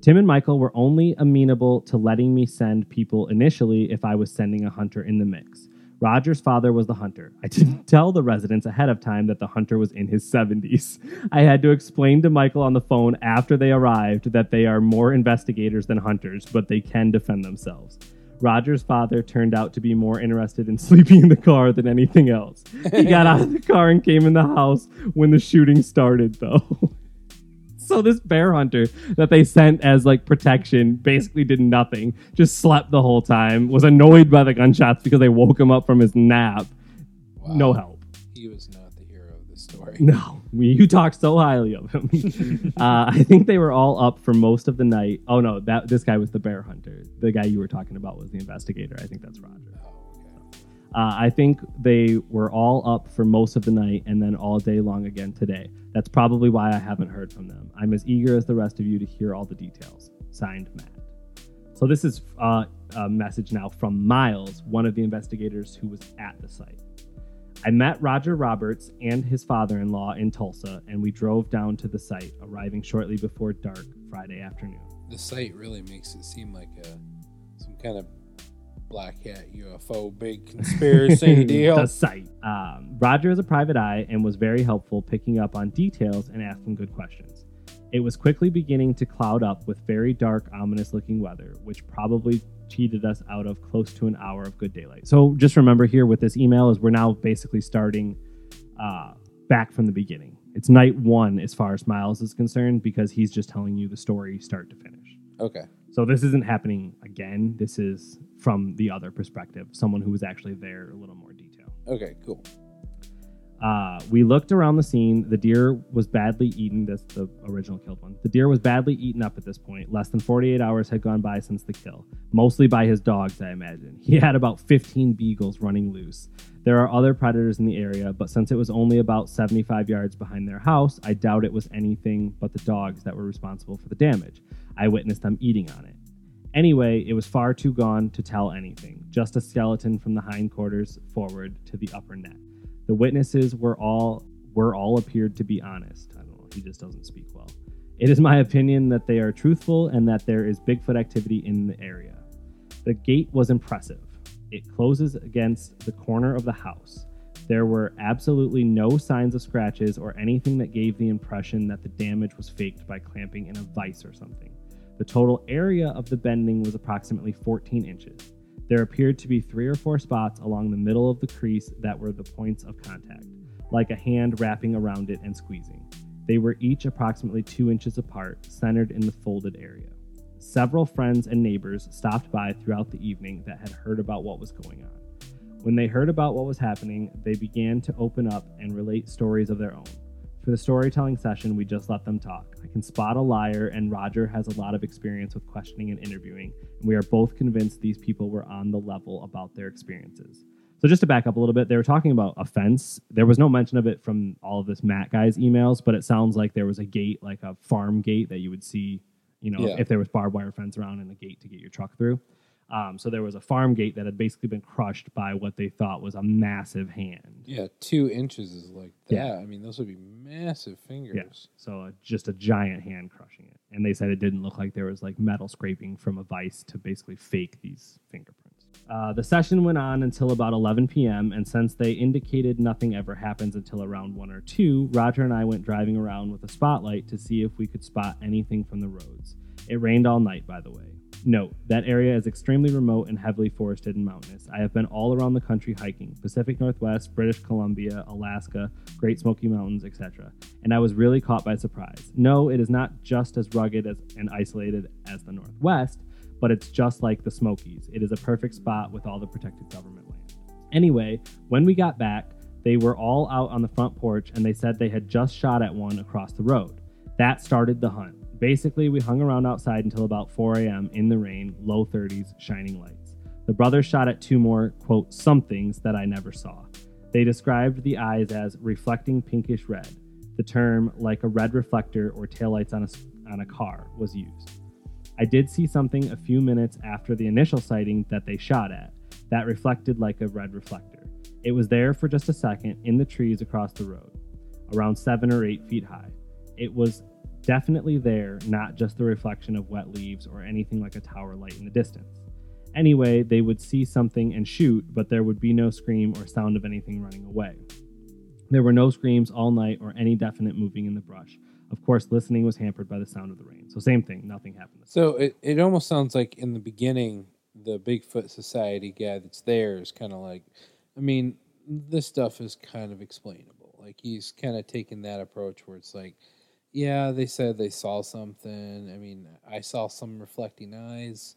S2: Tim and Michael were only amenable to letting me send people initially if I was sending a hunter in the mix. Roger's father was the hunter. I didn't tell the residents ahead of time that the hunter was in his 70s. I had to explain to Michael on the phone after they arrived that they are more investigators than hunters, but they can defend themselves. Roger's father turned out to be more interested in sleeping in the car than anything else. He got out of the car and came in the house when the shooting started, though. So this bear hunter that they sent as like protection basically did nothing just slept the whole time was annoyed by the gunshots because they woke him up from his nap.
S1: Wow.
S2: no help.
S1: He was not the hero of the story.
S2: no. You talk so highly of him. Uh, i think they were all up for most of the night. Oh no that this guy was the bear hunter. The guy you were talking about was the investigator. I think that's roger.
S1: Oh.
S2: Uh, I think they were all up for most of the night and then all day long again today. That's probably why I haven't heard from them. I'm as eager as the rest of you to hear all the details. Signed, Matt. So this is uh, a message now from Miles, one of the investigators who was at the site. I met Roger Roberts and his father in law in Tulsa, and we drove down to the site, arriving shortly before dark Friday afternoon.
S1: The site really makes it seem like a some kind of black hat UFO big conspiracy deal.
S2: the site. Um, Roger is a private eye and was very helpful picking up on details and asking good questions. It was quickly beginning to cloud up with very dark, ominous looking weather, which probably cheated us out of close to an hour of good daylight. So just remember here with this email is we're now basically starting uh, back from the beginning. It's night one as far as Miles is concerned because he's just telling you the story start to finish.
S1: Okay.
S2: So this isn't happening again. This is from the other perspective, someone who was actually there, a little more detail.
S1: Okay. Cool.
S2: Uh, we looked around the scene. The deer was badly eaten. That's the original killed one. The deer was badly eaten up at this point. Less than 48 hours had gone by since the kill, mostly by his dogs, I imagine. He had about 15 beagles running loose. There are other predators in the area, but since it was only about 75 yards behind their house, I doubt it was anything but the dogs that were responsible for the damage. I witnessed them eating on it. Anyway, it was far too gone to tell anything, just a skeleton from the hindquarters forward to the upper neck. The witnesses were all were all appeared to be honest. I don't know, he just doesn't speak well. It is my opinion that they are truthful and that there is Bigfoot activity in the area. The gate was impressive. It closes against the corner of the house. There were absolutely no signs of scratches or anything that gave the impression that the damage was faked by clamping in a vise or something. The total area of the bending was approximately 14 inches. There appeared to be three or four spots along the middle of the crease that were the points of contact, like a hand wrapping around it and squeezing. They were each approximately two inches apart, centered in the folded area. Several friends and neighbors stopped by throughout the evening that had heard about what was going on. When they heard about what was happening, they began to open up and relate stories of their own. For the storytelling session, we just let them talk. I can spot a liar, and Roger has a lot of experience with questioning and interviewing, and we are both convinced these people were on the level about their experiences. So, just to back up a little bit, they were talking about a fence. There was no mention of it from all of this Matt guy's emails, but it sounds like there was a gate, like a farm gate that you would see, you know,
S1: Yeah.
S2: if there was barbed wire fence around and a gate to get your truck through. Um, so there was a farm gate that had basically been crushed by what they thought was a massive hand.
S1: Yeah, two inches is like that.
S2: Yeah.
S1: I mean, those would be massive fingers. Yeah.
S2: So uh, just a giant hand crushing it. And they said it didn't look like there was like metal scraping from a vise to basically fake these fingerprints. Uh, the session went on until about 11 p.m. And since they indicated nothing ever happens until around 1 or 2, Roger and I went driving around with a spotlight to see if we could spot anything from the roads. It rained all night, by the way. Note, that area is extremely remote and heavily forested and mountainous. I have been all around the country hiking Pacific Northwest, British Columbia, Alaska, Great Smoky Mountains, etc. And I was really caught by surprise. No, it is not just as rugged as, and isolated as the Northwest, but it's just like the Smokies. It is a perfect spot with all the protected government land. Anyway, when we got back, they were all out on the front porch and they said they had just shot at one across the road. That started the hunt. Basically, we hung around outside until about 4 a.m. in the rain, low 30s, shining lights. The brothers shot at two more, quote, somethings that I never saw. They described the eyes as reflecting pinkish red, the term like a red reflector or taillights on a, on a car was used. I did see something a few minutes after the initial sighting that they shot at that reflected like a red reflector. It was there for just a second in the trees across the road, around seven or eight feet high. It was definitely there, not just the reflection of wet leaves or anything like a tower light in the distance. Anyway, they would see something and shoot, but there would be no scream or sound of anything running away. There were no screams all night or any definite moving in the brush. Of course, listening was hampered by the sound of the rain. So, same thing, nothing happened.
S1: So it, it almost sounds like in the beginning, the Bigfoot Society guy that's there is kind of like, I mean, this stuff is kind of explainable. Like he's kind of taking that approach where it's like, yeah, they said they saw something. I mean, I saw some reflecting eyes.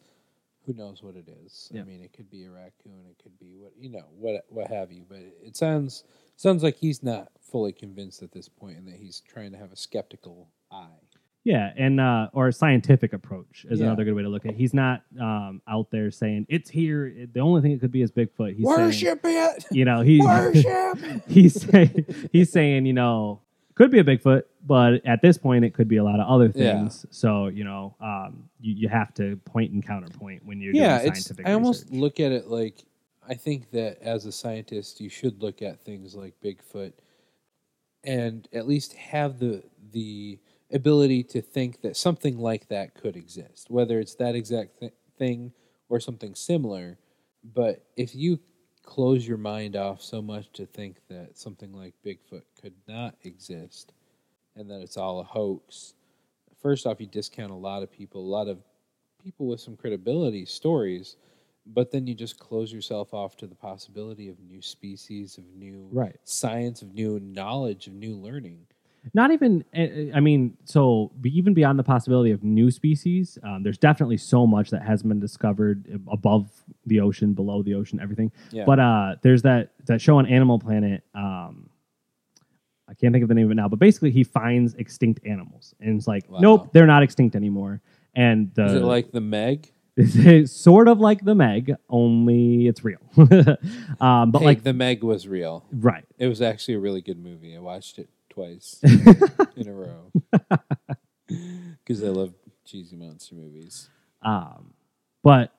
S1: Who knows what it is?
S2: Yeah.
S1: I mean, it could be a raccoon. It could be what you know, what what have you. But it sounds sounds like he's not fully convinced at this point, and that he's trying to have a skeptical eye.
S2: Yeah, and uh, or a scientific approach is
S1: Yeah.
S2: another good way to look at it. He's not um, out there saying it's here. It- the only thing it could be is Bigfoot. He's saying,
S1: it.
S2: you know, he
S1: Worship.
S2: he's saying he's saying you know could be a Bigfoot, but at this point it could be a lot of other
S1: Yeah.
S2: things. So you know, um, you, you have to point and counterpoint when you're
S1: yeah,
S2: doing
S1: it's.
S2: scientific.
S1: I almost
S2: research.
S1: look at it like I think that as a scientist, you should look at things like Bigfoot, and at least have the the ability to think that something like that could exist, whether it's that exact th- thing or something similar. But if you close your mind off so much to think that something like Bigfoot could not exist and that it's all a hoax, first off, you discount a lot of people, a lot of people with some credibility stories, but then you just close yourself off to the possibility of new species, of new
S2: Right.
S1: science, of new knowledge, of new learning.
S2: Not even uh, i mean so even beyond the possibility of new species um, there's definitely so much that has been discovered above the ocean below the ocean everything
S1: Yeah.
S2: but uh, there's that that show on animal planet um, i can't think of the name of it now but basically he finds extinct animals and it's like
S1: Wow.
S2: nope they're not extinct anymore and the,
S1: Is it like the Meg?
S2: it's sort of like the meg only it's real um, but
S1: Hey,
S2: like
S1: the Meg was real.
S2: right
S1: It was actually a really good movie. I watched it twice in a row because I love cheesy monster movies.
S2: Um, but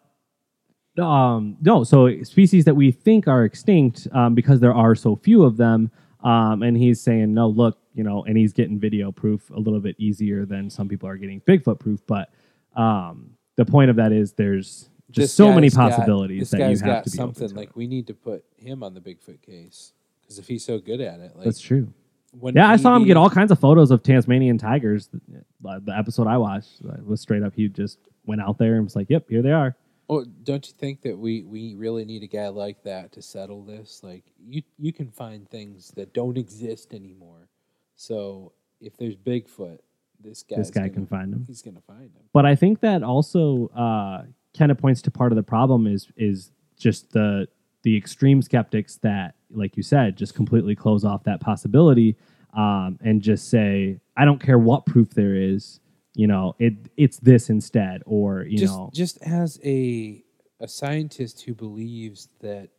S2: um, no, so species that we think are extinct um, because there are so few of them. Um, and he's saying, no, look, you know, and he's getting video proof a little bit easier than some people are getting Bigfoot proof. But um, the point of that is there's just
S1: This
S2: so many
S1: got-
S2: possibilities
S1: this
S2: that you have
S1: got
S2: to be
S1: something like we need to put him on the Bigfoot case because if he's so good at it, like
S2: That's true.
S1: When
S2: Yeah, I saw him get all kinds of photos of Tasmanian tigers. The the episode I watched was straight up. He just went out there and was like, "Yep, here they are."
S1: Oh, don't you think that we we really need a guy like that to settle this? Like you you can find things that don't exist anymore. So if there's Bigfoot, this guy
S2: This guy can find him.
S1: He's gonna find him.
S2: but I think that also uh, kind of points to part of the problem is is just the the extreme skeptics that, like you said, just completely close off that possibility um, and just say, I don't care what proof there is, you know, it it's this instead, or you
S1: just
S2: know,
S1: just as a a scientist who believes that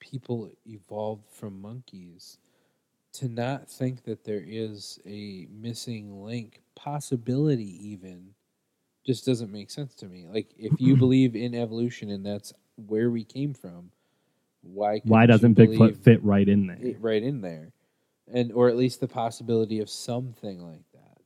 S1: people evolved from monkeys, to not think that there is a missing link possibility even just doesn't make sense to me. Like if you believe in evolution and that's where we came from, why
S2: why doesn't Bigfoot fit right in there?
S1: it right in there? And or at least the possibility of something like that.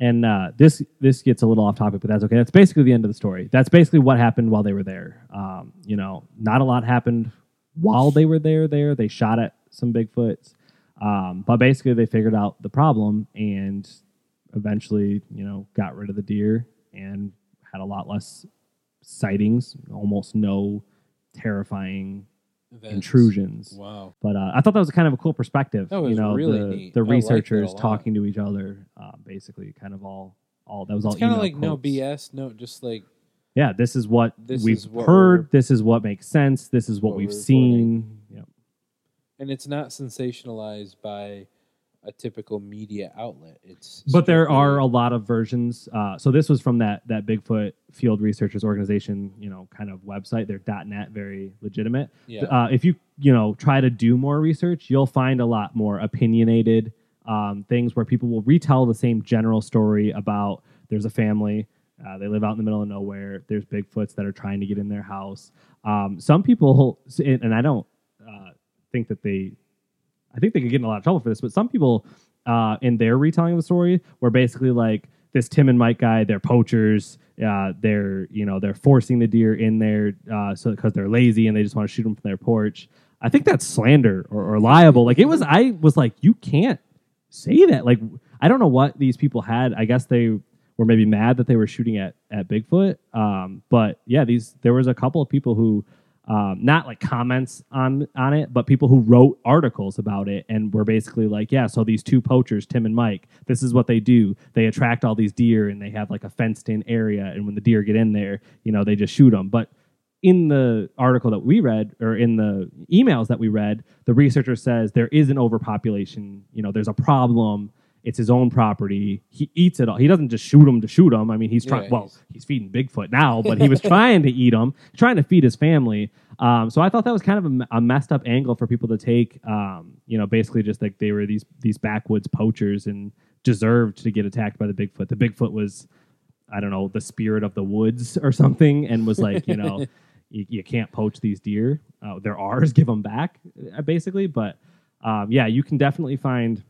S2: and uh, this this gets a little off topic, but that's okay. That's basically the end of the story. That's basically what happened while they were there. Um, you know, not a lot happened while they were there. There, they shot at some Bigfoots, um, but basically they figured out the problem and eventually, you know, got rid of the deer and had a lot less sightings, almost no terrifying
S1: Events.
S2: intrusions.
S1: Wow.
S2: But uh, I thought that was kind of a cool perspective. You know,
S1: really
S2: the,
S1: neat.
S2: the
S1: I liked that a
S2: researchers talking to each other, uh, basically, kind of all, all that was all.
S1: Kind of like no. BS, no just like
S2: Yeah, this is what
S1: This
S2: we've
S1: what
S2: heard. This is what makes sense. This is what,
S1: what
S2: we've seen. Yep.
S1: and it's not sensationalized by a typical media outlet. It's
S2: But there are a lot of versions. Uh, so this was from that that Bigfoot Field Researchers Organization, you know, kind of website. Their dot .net, very legitimate.
S1: yeah.
S2: uh, if you you know try to do more research, you'll find a lot more opinionated um, things where people will retell the same general story about there's a family. Uh, they live out in the middle of nowhere. There's Bigfoots that are trying to get in their house. Um, some people, and I don't uh, think that they, I think they could get in a lot of trouble for this, but some people uh, in their retelling of the story were basically like this Tim and Mike guy. They're poachers. Uh, they're you know they're forcing the deer in there uh, so because they're lazy and they just want to shoot them from their porch. I think that's slander or, or liable. Like it was, I was like, you can't say that. Like I don't know what these people had. I guess they were maybe mad that they were shooting at at Bigfoot. Um, but yeah, these there was a couple of people who. Um, not like comments on on it, but people who wrote articles about it and were basically like, yeah, so these two poachers, Tim and Mike, this is what they do. They attract all these deer and they have like a fenced in area, and when the deer get in there, you know, they just shoot them. But in the article that we read or in the emails that we read, the researcher says there is an overpopulation. You know, there's a problem. It's his own property. He eats it all. He doesn't just shoot them to shoot them. I mean, he's trying.
S1: Yeah,
S2: well,
S1: he's-
S2: he's feeding Bigfoot now, but he was trying to eat them, trying to feed his family. Um, so I thought that was kind of a, a messed up angle for people to take. Um, you know, basically just like they were these these backwoods poachers and deserved to get attacked by the Bigfoot. The Bigfoot was, I don't know, the spirit of the woods or something, and was like, you know, you, you can't poach these deer. Uh, they're ours. Give them back, uh, basically. But um, yeah, you can definitely find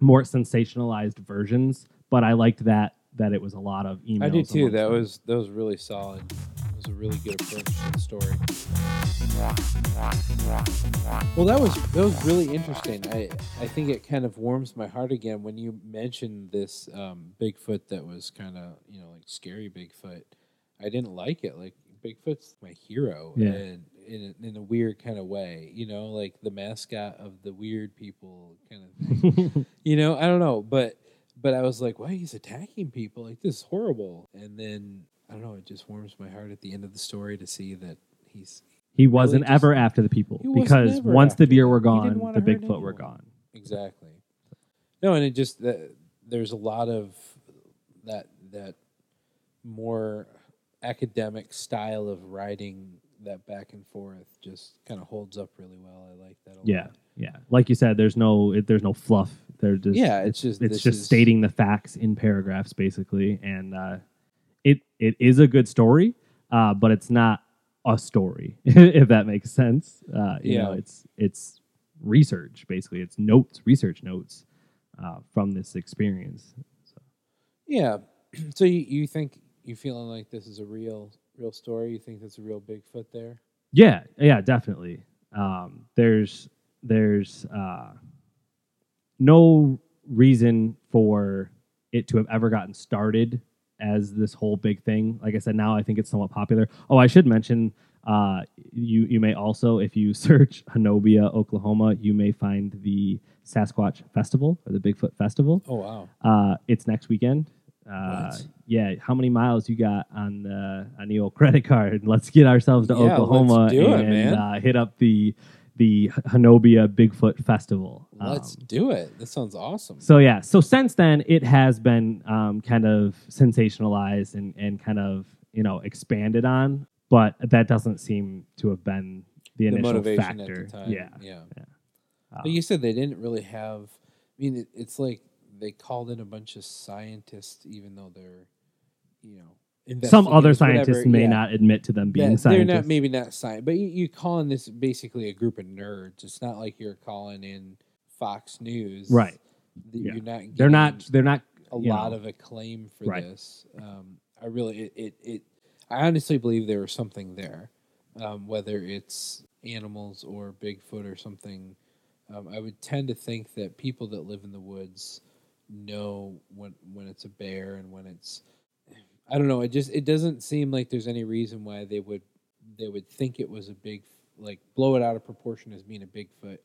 S2: more sensationalized versions. But I liked that that it was a lot of emails.
S1: I do too. That
S2: them.
S1: was that was really solid. It was a really good approach to the story. Well, that was that was really interesting. I I think it kind of warms my heart again when you mentioned this um, Bigfoot that was kind of you know like scary Bigfoot. I didn't like it. Like Bigfoot's my hero,
S2: Yeah.
S1: and in a, in a weird kind of way. You know, like the mascot of the weird people kind of thing. you know, I don't know, but but I was like, why he's attacking people like this is horrible. And then I don't know, it just warms my heart at the end of the story to see that he's
S2: he wasn't
S1: just-
S2: ever after the people because once the deer were gone, the Bigfoot were gone.
S1: exactly no, and it just that there's a lot of that that more academic style of writing that back and forth just kind of holds up really well. I like that a
S2: Yeah,
S1: lot.
S2: yeah. Like you said, there's no it, there's no fluff. There's just
S1: Yeah, it's just
S2: it's just
S1: is-
S2: stating the facts in paragraphs basically, and uh, it it is a good story, uh, but it's not a story if that makes sense. Uh, you know, it's it's research basically. It's notes, research notes uh, from this experience.
S1: Yeah. So you, you think you feeling like this is a real real story? You think there's a real Bigfoot there?
S2: Yeah, yeah, definitely. Um, there's there's uh, no reason for it to have ever gotten started as this whole big thing. Like I said, now I think it's somewhat popular. Oh, I should mention uh, you you may also, if you search Honobia, Oklahoma, you may find the Sasquatch Festival or the Bigfoot Festival.
S1: Oh wow.
S2: Uh, it's next weekend. Uh, yeah, how many miles you got on the on the old credit card? Let's get ourselves to
S1: Yeah, let's
S2: Oklahoma
S1: do it,
S2: and
S1: man.
S2: Uh, hit up the the Honobia Bigfoot Festival.
S1: Let's
S2: Um,
S1: do it. That sounds awesome.
S2: so yeah, so since then it has been um, kind of sensationalized and and kind of you know expanded on, but that doesn't seem to have been the
S1: the
S2: initial
S1: motivation
S2: factor.
S1: at the time.
S2: Yeah,
S1: Yeah.
S2: Um,
S1: But you said they didn't really have. I mean, it, it's like they called in a bunch of scientists, even though they're, you know,
S2: some other scientists
S1: whatever.
S2: may
S1: Yeah.
S2: not admit to them being
S1: That- they're
S2: scientists.
S1: not maybe not science, but you, you calling this basically a group of nerds. It's not like you're calling in Fox News,
S2: Right. Yeah.
S1: You're not.
S2: they're not. They're not.
S1: a lot
S2: know.
S1: of acclaim for
S2: Right.
S1: this. Um, I really, it, it, it, I honestly believe there was something there, um, whether it's animals or Bigfoot or something. Um, I would tend to think that people that live in the woods know when when it's a bear and when it's. I don't know. It just it doesn't seem like there's any reason why they would they would think it was a big like blow it out of proportion as being a Bigfoot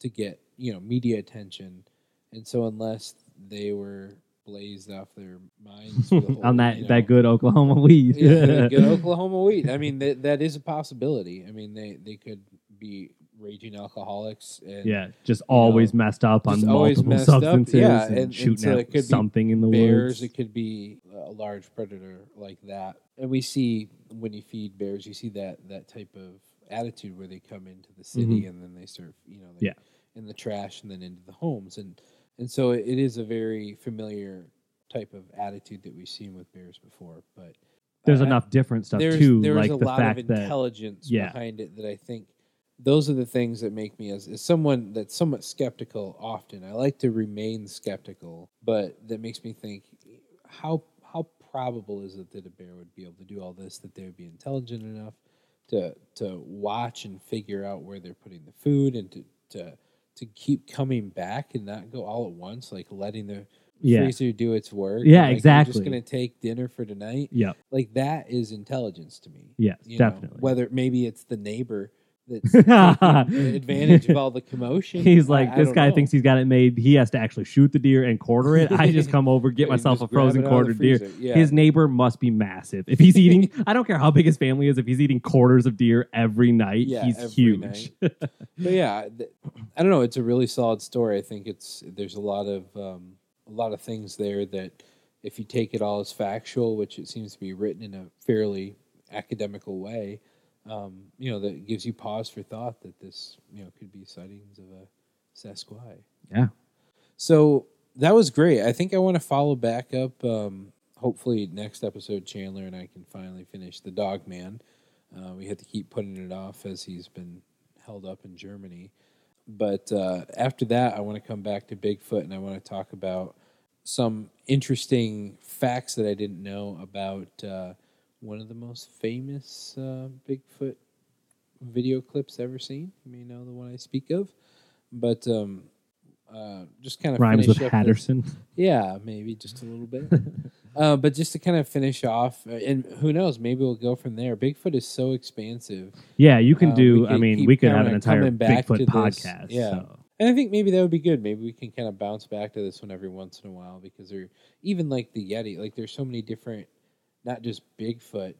S1: to get you know media attention, and so unless they were blazed off their minds the whole,
S2: on that
S1: you know,
S2: that good Oklahoma weed.
S1: yeah, good Oklahoma wheat. I mean that that is a possibility. I mean they they could be raging alcoholics and
S2: Yeah, just always messed up on multiple substances
S1: yeah,
S2: and,
S1: and-
S2: shooting
S1: so
S2: at
S1: could be
S2: something in the
S1: bears.
S2: woods.
S1: It could be a large predator like that. And we see when you feed bears, you see that that type of attitude where they come into the city and then they start, you know,
S2: Mm-hmm. Yeah.
S1: in the trash and then into the homes, and and so it is a very familiar type of attitude that we've seen with bears before. But
S2: There's
S1: I-
S2: enough different stuff
S1: there's,
S2: too,
S1: there's
S2: like
S1: a
S2: the
S1: lot
S2: fact
S1: of
S2: that
S1: intelligence
S2: yeah.
S1: behind it that I think those are the things that make me as, as someone that's somewhat skeptical often. I like to remain skeptical, but that makes me think how how probable is it that a bear would be able to do all this that they would be intelligent enough to to watch and figure out where they're putting the food and to to to keep coming back and not go all at once like letting the
S2: yeah,
S1: freezer do its work.
S2: Yeah,
S1: like,
S2: exactly.
S1: just gonna take dinner for tonight
S2: yep,
S1: like that is intelligence to me.
S2: yes,
S1: You know,
S2: definitely.
S1: whether maybe it's the neighbor that's advantage of all the commotion.
S2: He's like,
S1: I
S2: this
S1: don't
S2: guy
S1: know.
S2: thinks he's got it made. He has to actually shoot the deer and quarter it. I just come over, get myself a frozen
S1: it out of the
S2: quartered deer.
S1: Yeah.
S2: His neighbor must be massive. If he's eating, I don't care how big his family is. If he's eating quarters of deer every night,
S1: Yeah,
S2: he's huge.
S1: but yeah, th- I don't know. It's a really solid story. I think it's there's a lot of um, a lot of things there that if you take it all as factual, which it seems to be written in a fairly academical way, um, you know, that gives you pause for thought that this you know could be sightings of a Sasquatch.
S2: Yeah.
S1: So that was great. I think I want to follow back up. Um, hopefully, next episode, Chandler and I can finally finish the Dog Man. Uh, we had to keep putting it off as he's been held up in Germany. But uh, after that, I want to come back to Bigfoot and I want to talk about some interesting facts that I didn't know about uh, one of the most famous uh, Bigfoot video clips ever seen. You may know the one I speak of. But um, uh, just kind of
S2: Rhymes
S1: finish
S2: with Patterson.
S1: yeah, maybe just a little bit. uh, but just to kind of finish off, uh, and who knows, maybe we'll go from there. Bigfoot is so expansive.
S2: Yeah, you can
S1: Uh,
S2: do. I mean, we could have an entire
S1: coming back to
S2: Bigfoot
S1: this.
S2: podcast.
S1: Yeah.
S2: so.
S1: And I think maybe that would be good. Maybe we can kind of bounce back to this one every once in a while because they're even like the Yeti. Like there's so many different, not just Bigfoot,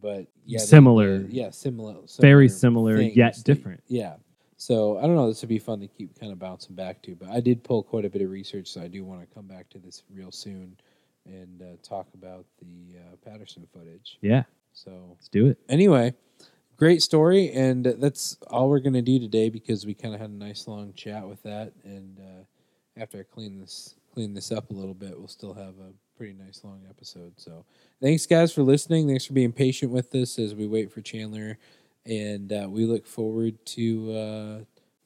S1: but Yeti,
S2: Similar.
S1: yeah, similar,
S2: Very similar, yet
S1: that-
S2: different.
S1: yeah. So I don't know. This would be fun to keep kind of bouncing back to. But I did pull quite a bit of research, so I do want to come back to this real soon and uh, talk about the uh, Patterson footage.
S2: Yeah,
S1: So
S2: let's do it.
S1: anyway, great story, and that's all we're gonna do today because we kind of had a nice long chat with that. And uh, after I clean this clean this up a little bit, we'll still have a pretty nice long episode. So thanks guys for listening. Thanks for being patient with us as we wait for Chandler, and uh, we look forward to. Uh,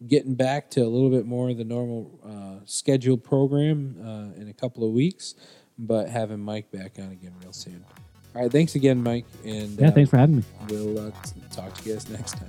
S1: Getting back to a little bit more of the normal uh, scheduled program uh, in a couple of weeks, but having Mike back on again real soon. All right, thanks again, Mike. And
S2: Yeah,
S1: uh,
S2: thanks for having me.
S1: We'll uh, talk to you guys next time.